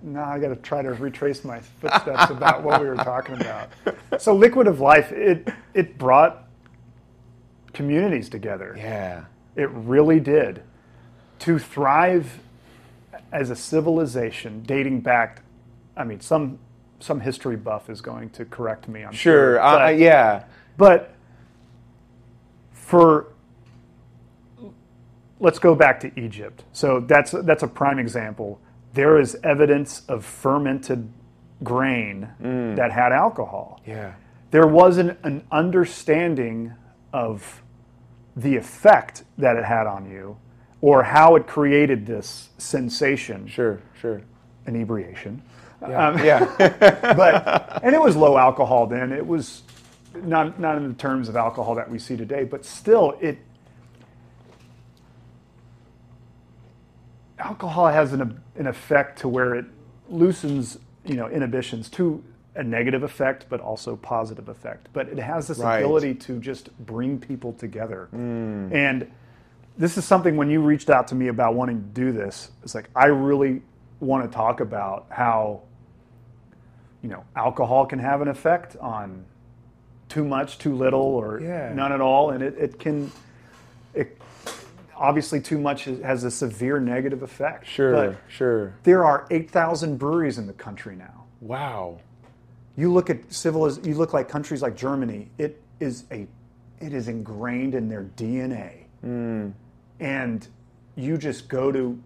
Now I got to try to retrace my footsteps about what we were talking about. So, Liquid of Life, it it brought communities together. Yeah. It really did. To thrive as a civilization dating back, I mean, some some history buff is going to correct me. I'm sure. Sure. But- yeah. but for let's go back to Egypt. So that's that's a prime example. There is evidence of fermented grain mm. that had alcohol. Yeah. There was an, an understanding of the effect that it had on you or how it created this sensation, Sure, sure. inebriation. Yeah. Um, yeah. *laughs* But and it was low alcohol then. It was not not in the terms of alcohol that we see today, but still it alcohol has an, an effect to where it loosens you know inhibitions to a negative effect but also positive effect but it has this Right. ability to just bring people together mm. and this is something when you reached out to me about wanting to do this it's like i really want to talk about how you know alcohol can have an effect on too much too little or Yeah. none at all and it, it can obviously too much has- a severe negative effect Sure, but sure. there are 8000 breweries in the country now Wow. you look at civiliz- you look like countries like Germany. It is a, it is ingrained in their DNA, hmm. and you just go to,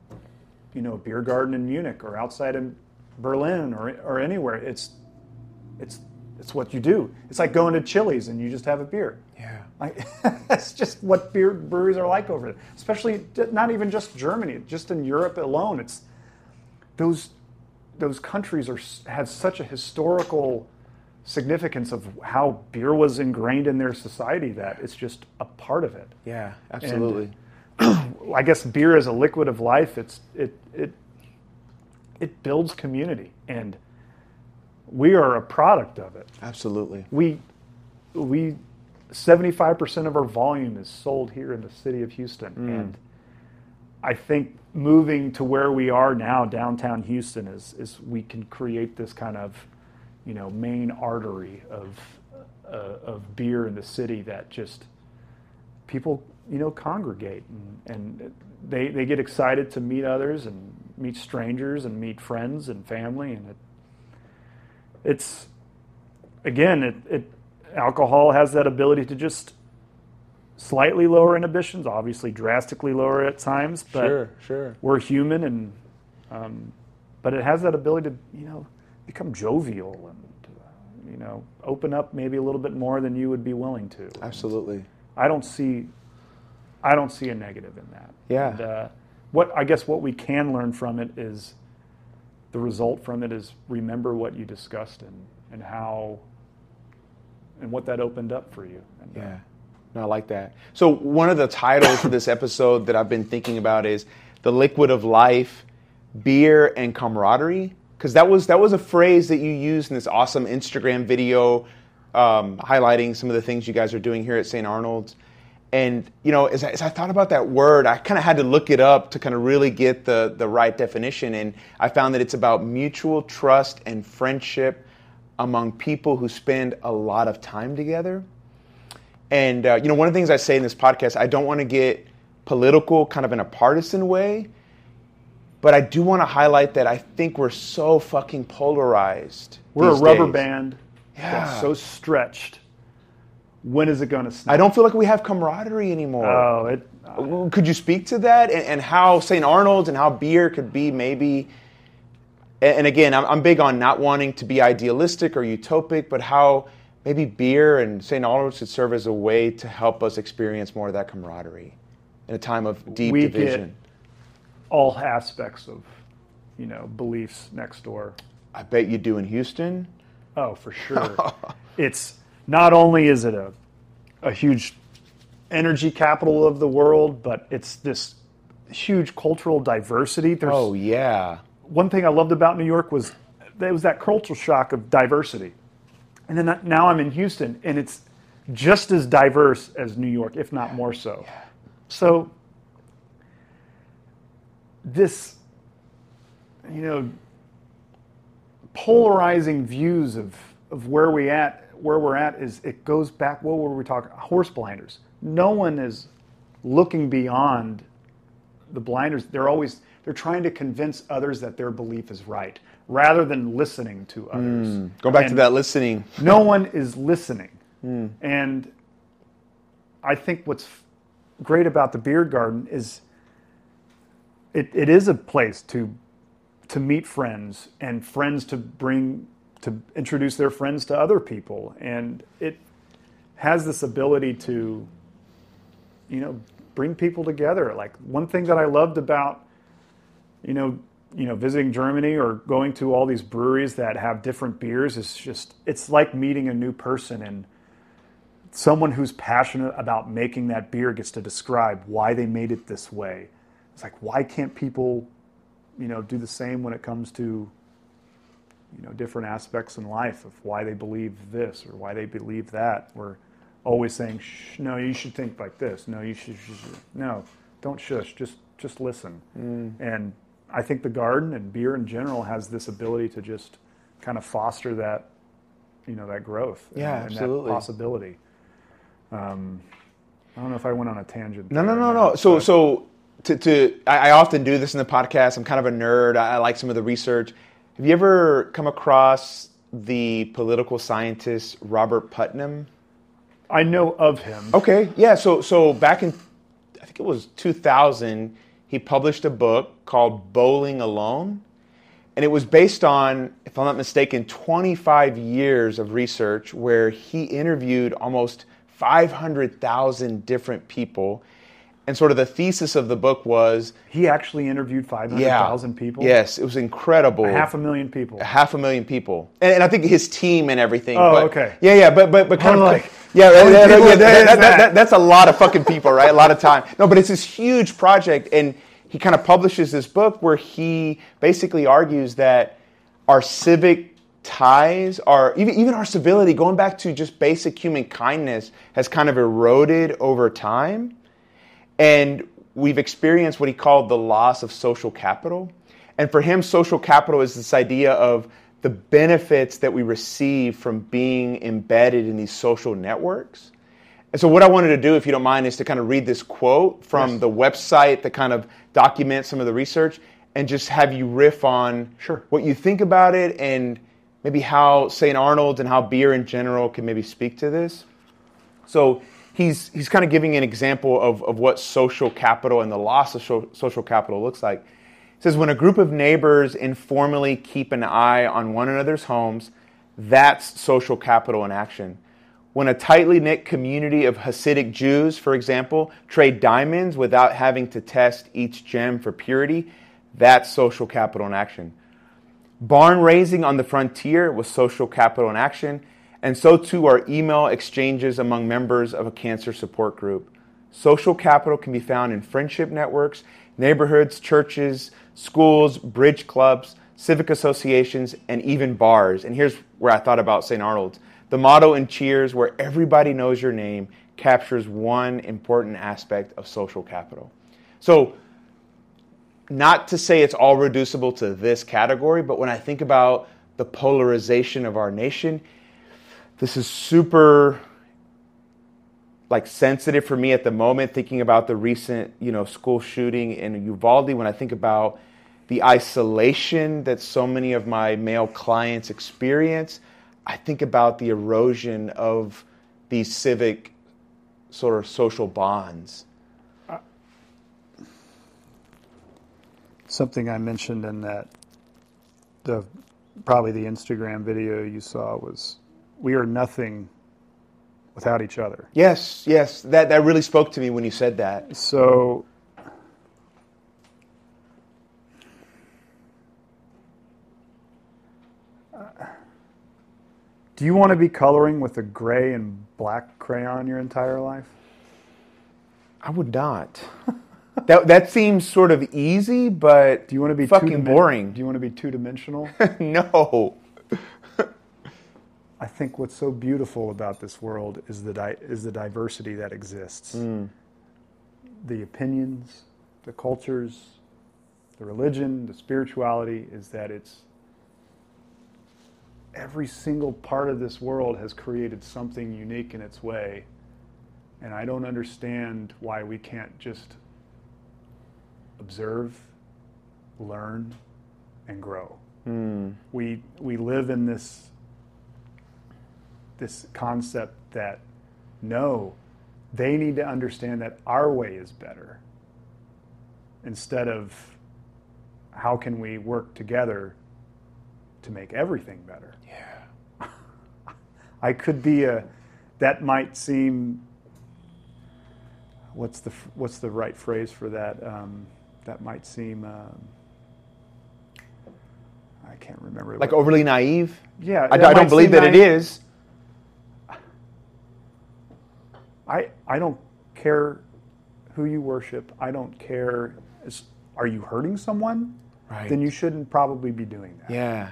you know, a beer garden in Munich or outside in Berlin or or anywhere. It's, it's it's what you do. It's like going to Chili's and you just have a beer. Like, *laughs* that's just what beer breweries are like over there. Especially not even just Germany, just in Europe alone. It's those those countries are have such a historical significance of how beer was ingrained in their society that it's just a part of it. Yeah, absolutely. *clears throat* I guess beer is a liquid of life, it's it it it builds community, and we are a product of it. absolutely. We we seventy five percent of our volume is sold here in the city of Houston, and I think moving to where we are now, downtown Houston, is is we can create this kind of you know main artery of uh, of beer in the city that just people you know congregate and, and they they get excited to meet others and meet strangers and meet friends and family. And it it's again it, it alcohol has that ability to just slightly lower inhibitions obviously drastically lower at times but Sure, sure. we're human and um, but it has that ability to you know become jovial and uh, you know open up maybe a little bit more than you would be willing to Absolutely. I don't see, I don't see a negative in that. Yeah. And, uh, what I guess what we can learn from it is, the result from it is remember what you discussed and and how, and what that opened up for you. And, uh, Yeah. No, I like that. So one of the titles for this episode that I've been thinking about is the liquid of life, beer and camaraderie. Because that was that was a phrase that you used in this awesome Instagram video, um, highlighting some of the things you guys are doing here at St. Arnold's. And you know, as I, as I thought about that word, I kind of had to look it up to kind of really get the the right definition. And I found that it's about mutual trust and friendship among people who spend a lot of time together. And uh, you know, one of the things I say in this podcast, I don't want to get political, kind of in a partisan way, but I do want to highlight that I think we're so fucking polarized. We're a rubber days. band Yeah. that's so stretched. When is it going to snap? I don't feel like we have camaraderie anymore. Oh, it. Could you speak to that and, and how St. Arnold's and how beer could be maybe? And, again, I'm, big on not wanting to be idealistic or utopic, but how maybe beer and St. Arnold's could serve as a way to help us experience more of that camaraderie in a time of deep We get- division. all aspects of, you know, beliefs next door. I bet you do in Houston. Oh, for sure. *laughs* it's not only is it a a huge energy capital of the world, but it's this huge cultural diversity. There's Oh yeah, one thing I loved about New York was there was that cultural shock of diversity. And then now I'm in Houston and it's just as diverse as New York, if not more so. So this you know polarizing views of, of where we at where we're at is it goes back what were we talking horse blinders no one is looking beyond the blinders they're always they're trying to convince others that their belief is right rather than listening to hmm. others. Go back to that listening. *laughs* no one is listening. Hmm. And i think what's great about the beer garden is it, it is a place to to meet friends and friends to bring to introduce their friends to other people. And it has this ability to you know, bring people together. Like one thing that I loved about, you know, you know, visiting Germany or going to all these breweries that have different beers is just it's like meeting a new person and someone who's passionate about making that beer gets to describe why they made it this way. It's like why can't people, you know, do the same when it comes to you know different aspects in life of why they believe this or why they believe that. We're always saying, Shh, "No, you should think like this. No, you should, should, should. no, don't shush. Just just listen." Mm. And I think the garden and beer in general has this ability to just kind of foster that, you know, that growth Yeah, and, and absolutely. that possibility. Um, I don't know if I went on a tangent. No, no, no, no. So, so to, to I, I often do this in the podcast. I'm kind of a nerd. I, I like some of the research. Have you ever come across the political scientist Robert Putnam? I know of him. Okay, yeah. So, so back in, I think it was 2000, he published a book called Bowling Alone, and it was based on, if I'm not mistaken, 25 years of research where he interviewed almost 500,000 different people, and sort of the thesis of the book was, He actually interviewed 500,000 people. Yes, it was incredible. Half a million people. half a million people, and, and I think his team and everything. Oh, but- okay. Yeah, yeah, but but but kind I'm of like, yeah, yeah, yeah, that- that- that? that- that's a lot of fucking people, right? A lot of time. No, but it's this huge project, and he kind of publishes this book where he basically argues that our civic ties, our even even our civility, going back to just basic human kindness, has kind of eroded over time and we've experienced what he called the loss of social capital. And for him, social capital is this idea of the benefits that we receive from being embedded in these social networks. And so, what I wanted to do, if you don't mind, is to kind of read this quote from Yes. the website that kind of documents some of the research and just have you riff on Sure. what you think about it and maybe how St. Arnold's and how beer in general can maybe speak to this. So he's he's kind of giving an example of, of what social capital and the loss of so- social capital looks like. He says when a group of neighbors informally keep an eye on one another's homes, that's social capital in action. When a tightly knit community of Hasidic Jews, for example, trade diamonds without having to test each gem for purity, that's social capital in action. Barn raising on the frontier was social capital in action, and so too are email exchanges among members of a cancer support group. Social capital can be found in friendship networks, neighborhoods, churches, schools, bridge clubs, civic associations, and even bars. And here's where I thought about St. Arnold's. The motto in Cheers, where everybody knows your name, captures one important aspect of social capital. So, not to say it's all reducible to this category, but when I think about the polarization of our nation, this is super like sensitive for me at the moment thinking about the recent, you know, school shooting in Uvalde when I think about the isolation that so many of my male clients experience, I think about the erosion of these civic sort of social bonds. Something I mentioned in that the probably the Instagram video you saw was we are nothing without each other. Yes, yes, that, that really spoke to me when you said that. So uh, Do you want to be coloring with a gray and black crayon your entire life? I would not. *laughs* that that seems sort of easy, but Do you want to be fucking boring? Do you want to be two dimensional? *laughs* no. I think what's so beautiful about this world is the di- is the diversity that exists. Hmm. The opinions, the cultures, the religion, the spirituality is that it's every single part of this world has created something unique in its way. And I don't understand why we can't just observe, learn, and grow. Hmm. We we live in this this concept that no, they need to understand that our way is better instead of how can we work together to make everything better. Yeah. *laughs* I could be a that might seem what's the what's the right phrase for that? Um, that might seem. Um, I can't remember. Like overly naive? yeah, I, I don't believe that it is. I I don't care who you worship. I don't care. Are you hurting someone? Right. Then you shouldn't probably be doing that. Yeah.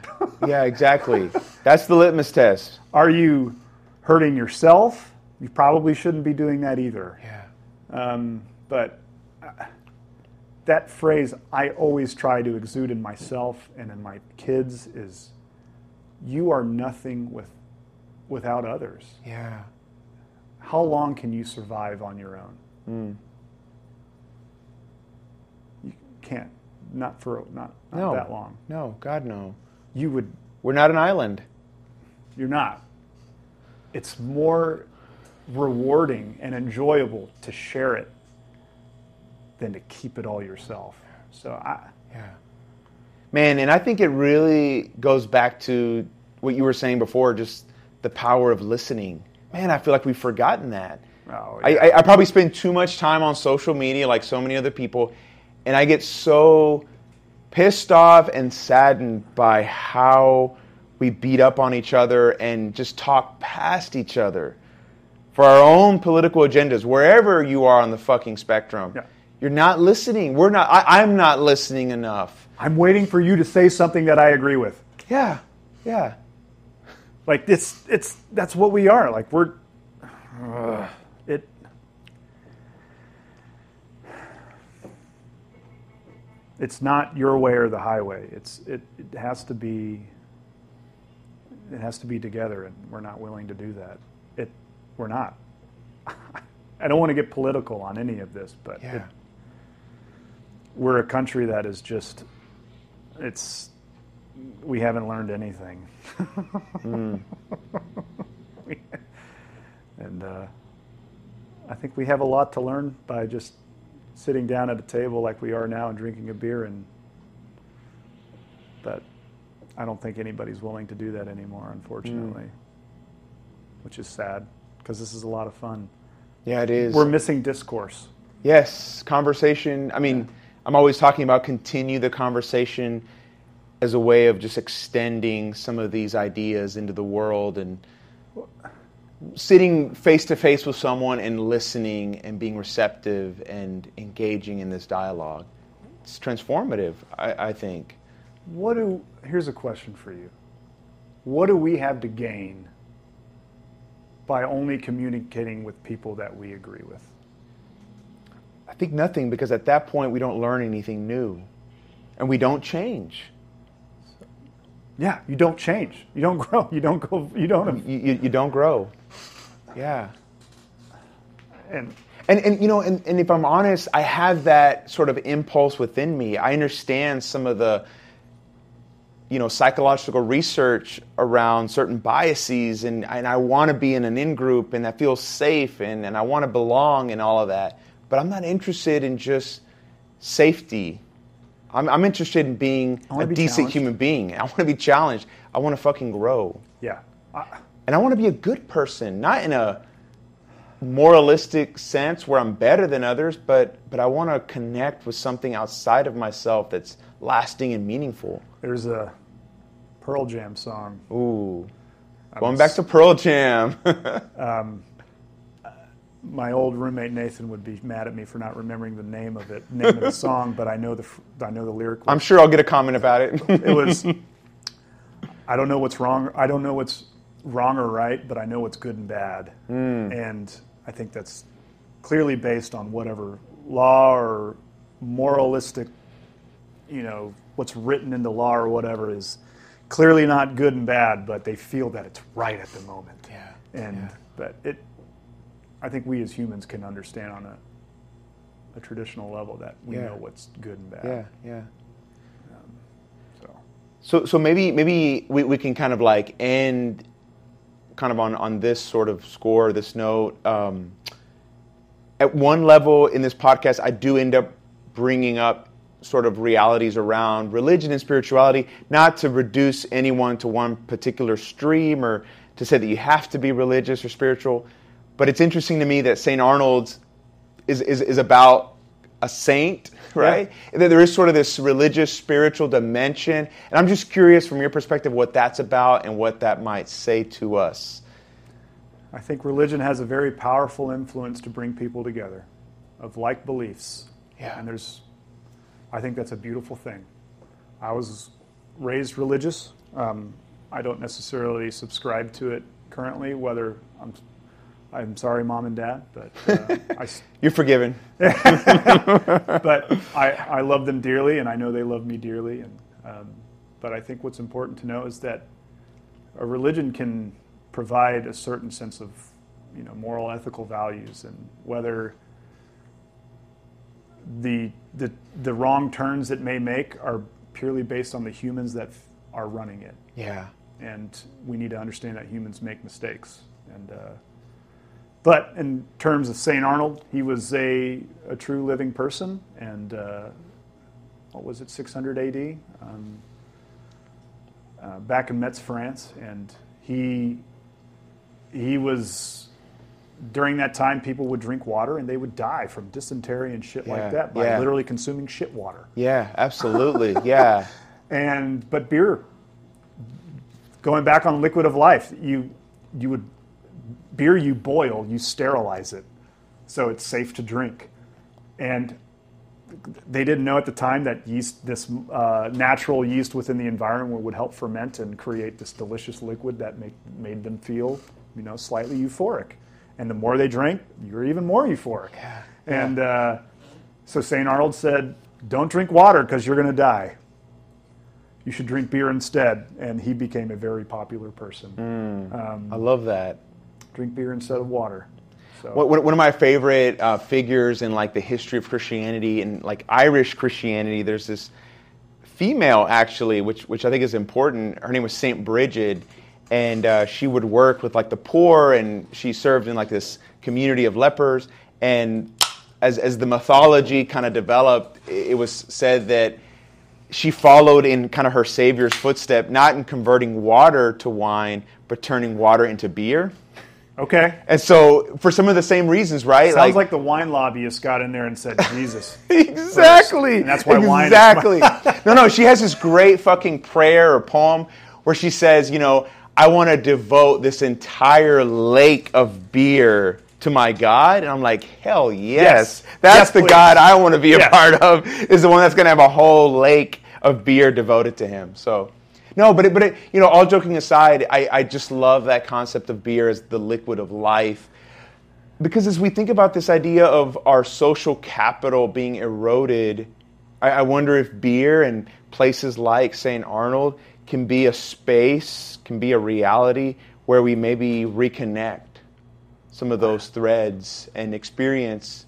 Yeah, exactly. That's the litmus test. Are you hurting yourself? You probably shouldn't be doing that either. Yeah. Um, but uh, that phrase I always try to exude in myself and in my kids is you are nothing with, without others. Yeah. How long can you survive on your own? Mm. You can't. Not for not, not No. that long. No, God, no. You would We're not an island. You're not. It's more rewarding and enjoyable to share it than to keep it all yourself. So I, Yeah. Man, and I think it really goes back to what you were saying before, just the power of listening. Man, I feel like we've forgotten that. Oh, I, yeah. I, I probably spend too much time on social media, like so many other people, and I get so pissed off and saddened by how we beat up on each other and just talk past each other for our own political agendas, wherever you are on the fucking spectrum. Yeah. You're not listening. We're not. I, I'm not listening enough. I'm waiting for you to say something that I agree with. Yeah, yeah. Like it's it's that's what we are. Like we're Ugh. it. It's not your way or the highway. It's it, it has to be. It has to be together, and we're not willing to do that. It we're not. *laughs* I don't want to get political on any of this, but Yeah. it, we're a country that is just. It's we haven't learned anything. *laughs* We- and uh, I think we have a lot to learn by just sitting down at a table like we are now and drinking a beer. And but I don't think anybody's willing to do that anymore, unfortunately, which is sad because this is a lot of fun. Yeah, it is. We're missing discourse. Yes, conversation. I mean, I'm always talking about continue the conversation as a way of just extending some of these ideas into the world and sitting face to face with someone and listening and being receptive and engaging in this dialogue. It's transformative, I, I think. What do? Here's a question for you. What do we have to gain by only communicating with people that we agree with? I think nothing because at that point we don't learn anything new and we don't change. Yeah, you don't change. You don't *laughs* grow. You don't go. You don't. You, you, you don't grow. Yeah. And And, and you know, and, and if I'm honest, I have that sort of impulse within me. I understand some of the, you know, psychological research around certain biases, and, and I want to be in an in group, and that feels safe, and, and I want to belong, and all of that. But I'm not interested in just safety. I'm, I'm interested in being a be decent challenged. human being. I want to be challenged. I want to fucking grow. yeah, I, And I want to be a good person, not in a moralistic sense where I'm better than others, but but I want to connect with something outside of myself that's lasting and meaningful. there's a Pearl Jam song. Ooh. Going back to Pearl Jam. *laughs* Um, My old roommate Nathan would be mad at me for not remembering the name of it, name of the *laughs* song, but I know the I know the lyric. I'm sure I'll get a comment about it. it was. *laughs* I don't know what's wrong. I don't know what's wrong or right, but I know what's good and bad. Hmm. And I think that's clearly based on whatever law or moralistic, you know, what's written in the law or whatever is clearly not good and bad, but they feel that it's right at the moment. Yeah, And yeah. but it, I think we as humans can understand on a, a traditional level that we Yeah. know what's good and bad. yeah, yeah. So. So, so maybe maybe we, we can kind of like end kind of on, on this sort of score, this note. Um, at one level in this podcast, I do end up bringing up sort of realities around religion and spirituality, not to reduce anyone to one particular stream or to say that you have to be religious or spiritual. But it's interesting to me that St. Arnold's is, is, is about a saint, *laughs* right? Yeah. There is sort of this religious, spiritual dimension. And I'm just curious from your perspective what that's about and what that might say to us. I think religion has a very powerful influence to bring people together of like beliefs. Yeah. And there's, I think that's a beautiful thing. I was raised religious. Um, I don't necessarily subscribe to it currently, whether I'm, I'm sorry, mom and dad, but uh, *laughs* I, You're forgiven. *laughs* but I, I love them dearly, and I know they love me dearly. And um, but I think what's important to know is that a religion can provide a certain sense of you know moral, ethical values, and whether the the the wrong turns it may make are purely based on the humans that f- are running it, Yeah. and we need to understand that humans make mistakes. And uh, but in terms of Saint Arnold, he was a a true living person, and uh, what was it, 600 A.D. Um, uh, back in Metz, France, and he he was during that time people would drink water and they would die from dysentery and shit Yeah, like that by yeah. literally consuming shit water. Yeah, absolutely. yeah. *laughs* And but beer, going back on liquid of life, you you would beer you boil, you sterilize it, so it's safe to drink. And they didn't know at the time that yeast, this uh, natural yeast within the environment, would help ferment and create this delicious liquid that make, made them feel, you know, slightly euphoric. And the more they drank, you were even more euphoric. Yeah. And uh, so St. Arnold said, "Don't drink water because you're going to die. You should drink beer instead." And he became a very popular person. I love that. Drink beer instead of water. So One- One of my favorite uh, figures in like the history of Christianity and like Irish Christianity, there's this female actually, which which I think is important. Her name was Saint Bridget, and uh, she would work with like the poor, and she served in like this community of lepers. And as as the mythology kind of developed, it was said that she followed in kind of her savior's footstep, not in converting water to wine, but turning water into beer. Okay. And so, for some of the same reasons, right? Sounds like, the wine lobbyist got in there and said, "Jesus." *laughs* exactly. And that's why wine is exactly. *laughs* no, no. She has this great fucking prayer or poem where she says, you know, I want to devote this entire lake of beer to my God, and I'm like, hell yes, Yes. that's Yes, the please. God I want to be a Yes. part of. Is the one that's going to have a whole lake of beer devoted to Him. So. No, but it, but it, you know, all joking aside, I, I just love that concept of beer as the liquid of life because as we think about this idea of our social capital being eroded, I, I wonder if beer and places like St. Arnold can be a space, can be a reality where we maybe reconnect some of those threads and experience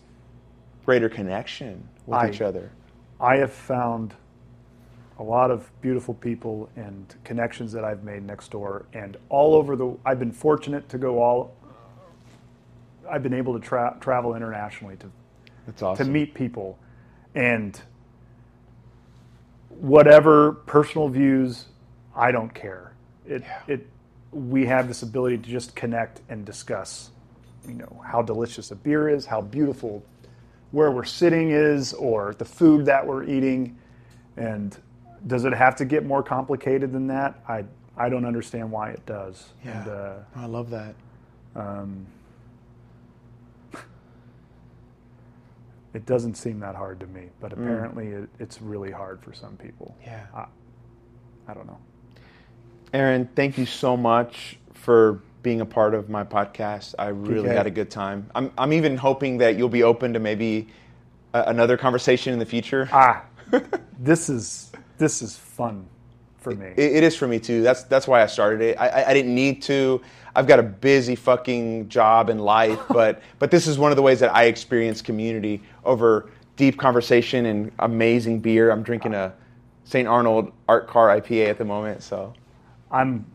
greater connection with I- each other. I have found a lot of beautiful people and connections that I've made next door, and all over the. I've been fortunate to go all. I've been able to tra- travel internationally to That's to meet people, and whatever personal views, I don't care. It it we have this ability to just connect and discuss, you know, how delicious a beer is, how beautiful where we're sitting is, or the food that we're eating, and does it have to get more complicated than that? I I don't understand why it does. Yeah. And, uh, I love that. *laughs* it doesn't seem that hard to me, but apparently it, it's really hard for some people. Yeah. I, I don't know. Aaron, thank you so much for being a part of my podcast. I really PK. had a good time. I'm, I'm even hoping that you'll be open to maybe a, another conversation in the future. Ah, *laughs* this is this is fun for me. It, it is for me too. That's that's why I started it. I, I, I didn't need to. I've got a busy fucking job and life, *laughs* but but this is one of the ways that I experience community over deep conversation and amazing beer. I'm drinking a St. Arnold Art Car IPA at the moment, so. I'm.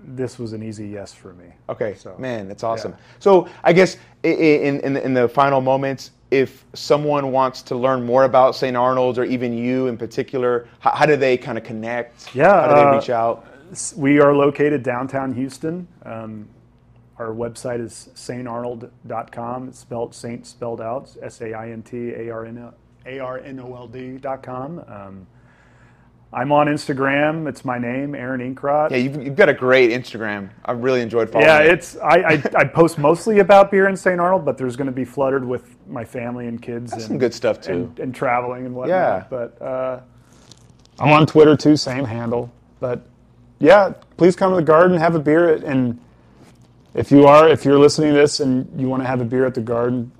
This was an easy yes for me. Okay, So, man, that's awesome. yeah. So I guess in, in, in the final moments, if someone wants to learn more about St. Arnold's or even you in particular, how, how do they kind of connect? Yeah, How do they uh, reach out? We are located downtown Houston. Um, our website is saintarnold.com. It's spelled Saint spelled out, S A I N T A R N O L D.com. Um, I'm on Instagram. It's my name, Aaron Inkrott. Yeah, you've, you've got a great Instagram. I've really enjoyed following. Yeah, it. it's I, I, I post mostly about beer in St. Arnold, but there's going to be flooded with my family and kids. That's and, some good stuff, too. And, and traveling and whatnot. Yeah. But uh, I'm on Twitter too, same handle. But yeah, please come to the garden, have a beer, and if you are, if you're listening to this and you want to have a beer at the garden,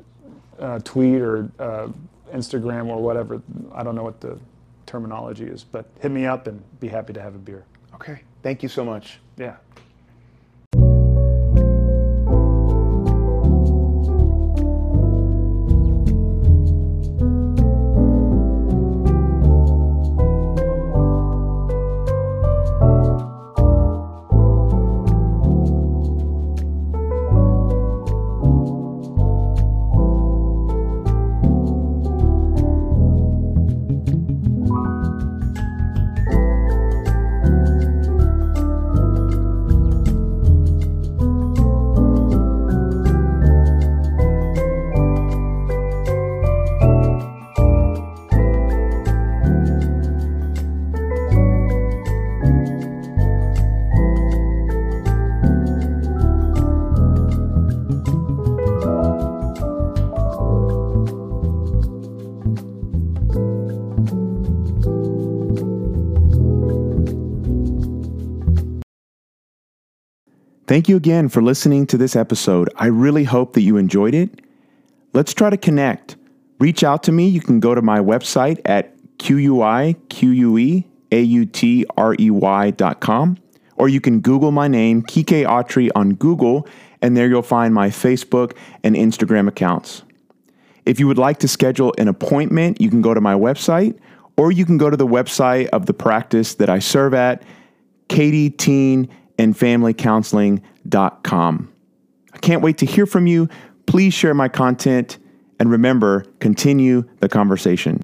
uh, tweet or uh, Instagram or whatever. I don't know what the terminology is, but hit me up and be happy to have a beer. okay. Thank you so much. Yeah. Thank you again for listening to this episode. I really hope that you enjoyed it. Let's try to connect. Reach out to me. You can go to my website at QUIQUEAUTREY.com or you can Google my name, Quique Autrey, on Google, and there you'll find my Facebook and Instagram accounts. If you would like to schedule an appointment, you can go to my website or you can go to the website of the practice that I serve at, Katie Teen and familycounseling.com. I can't wait to hear from you. Please share my content and remember, continue the conversation.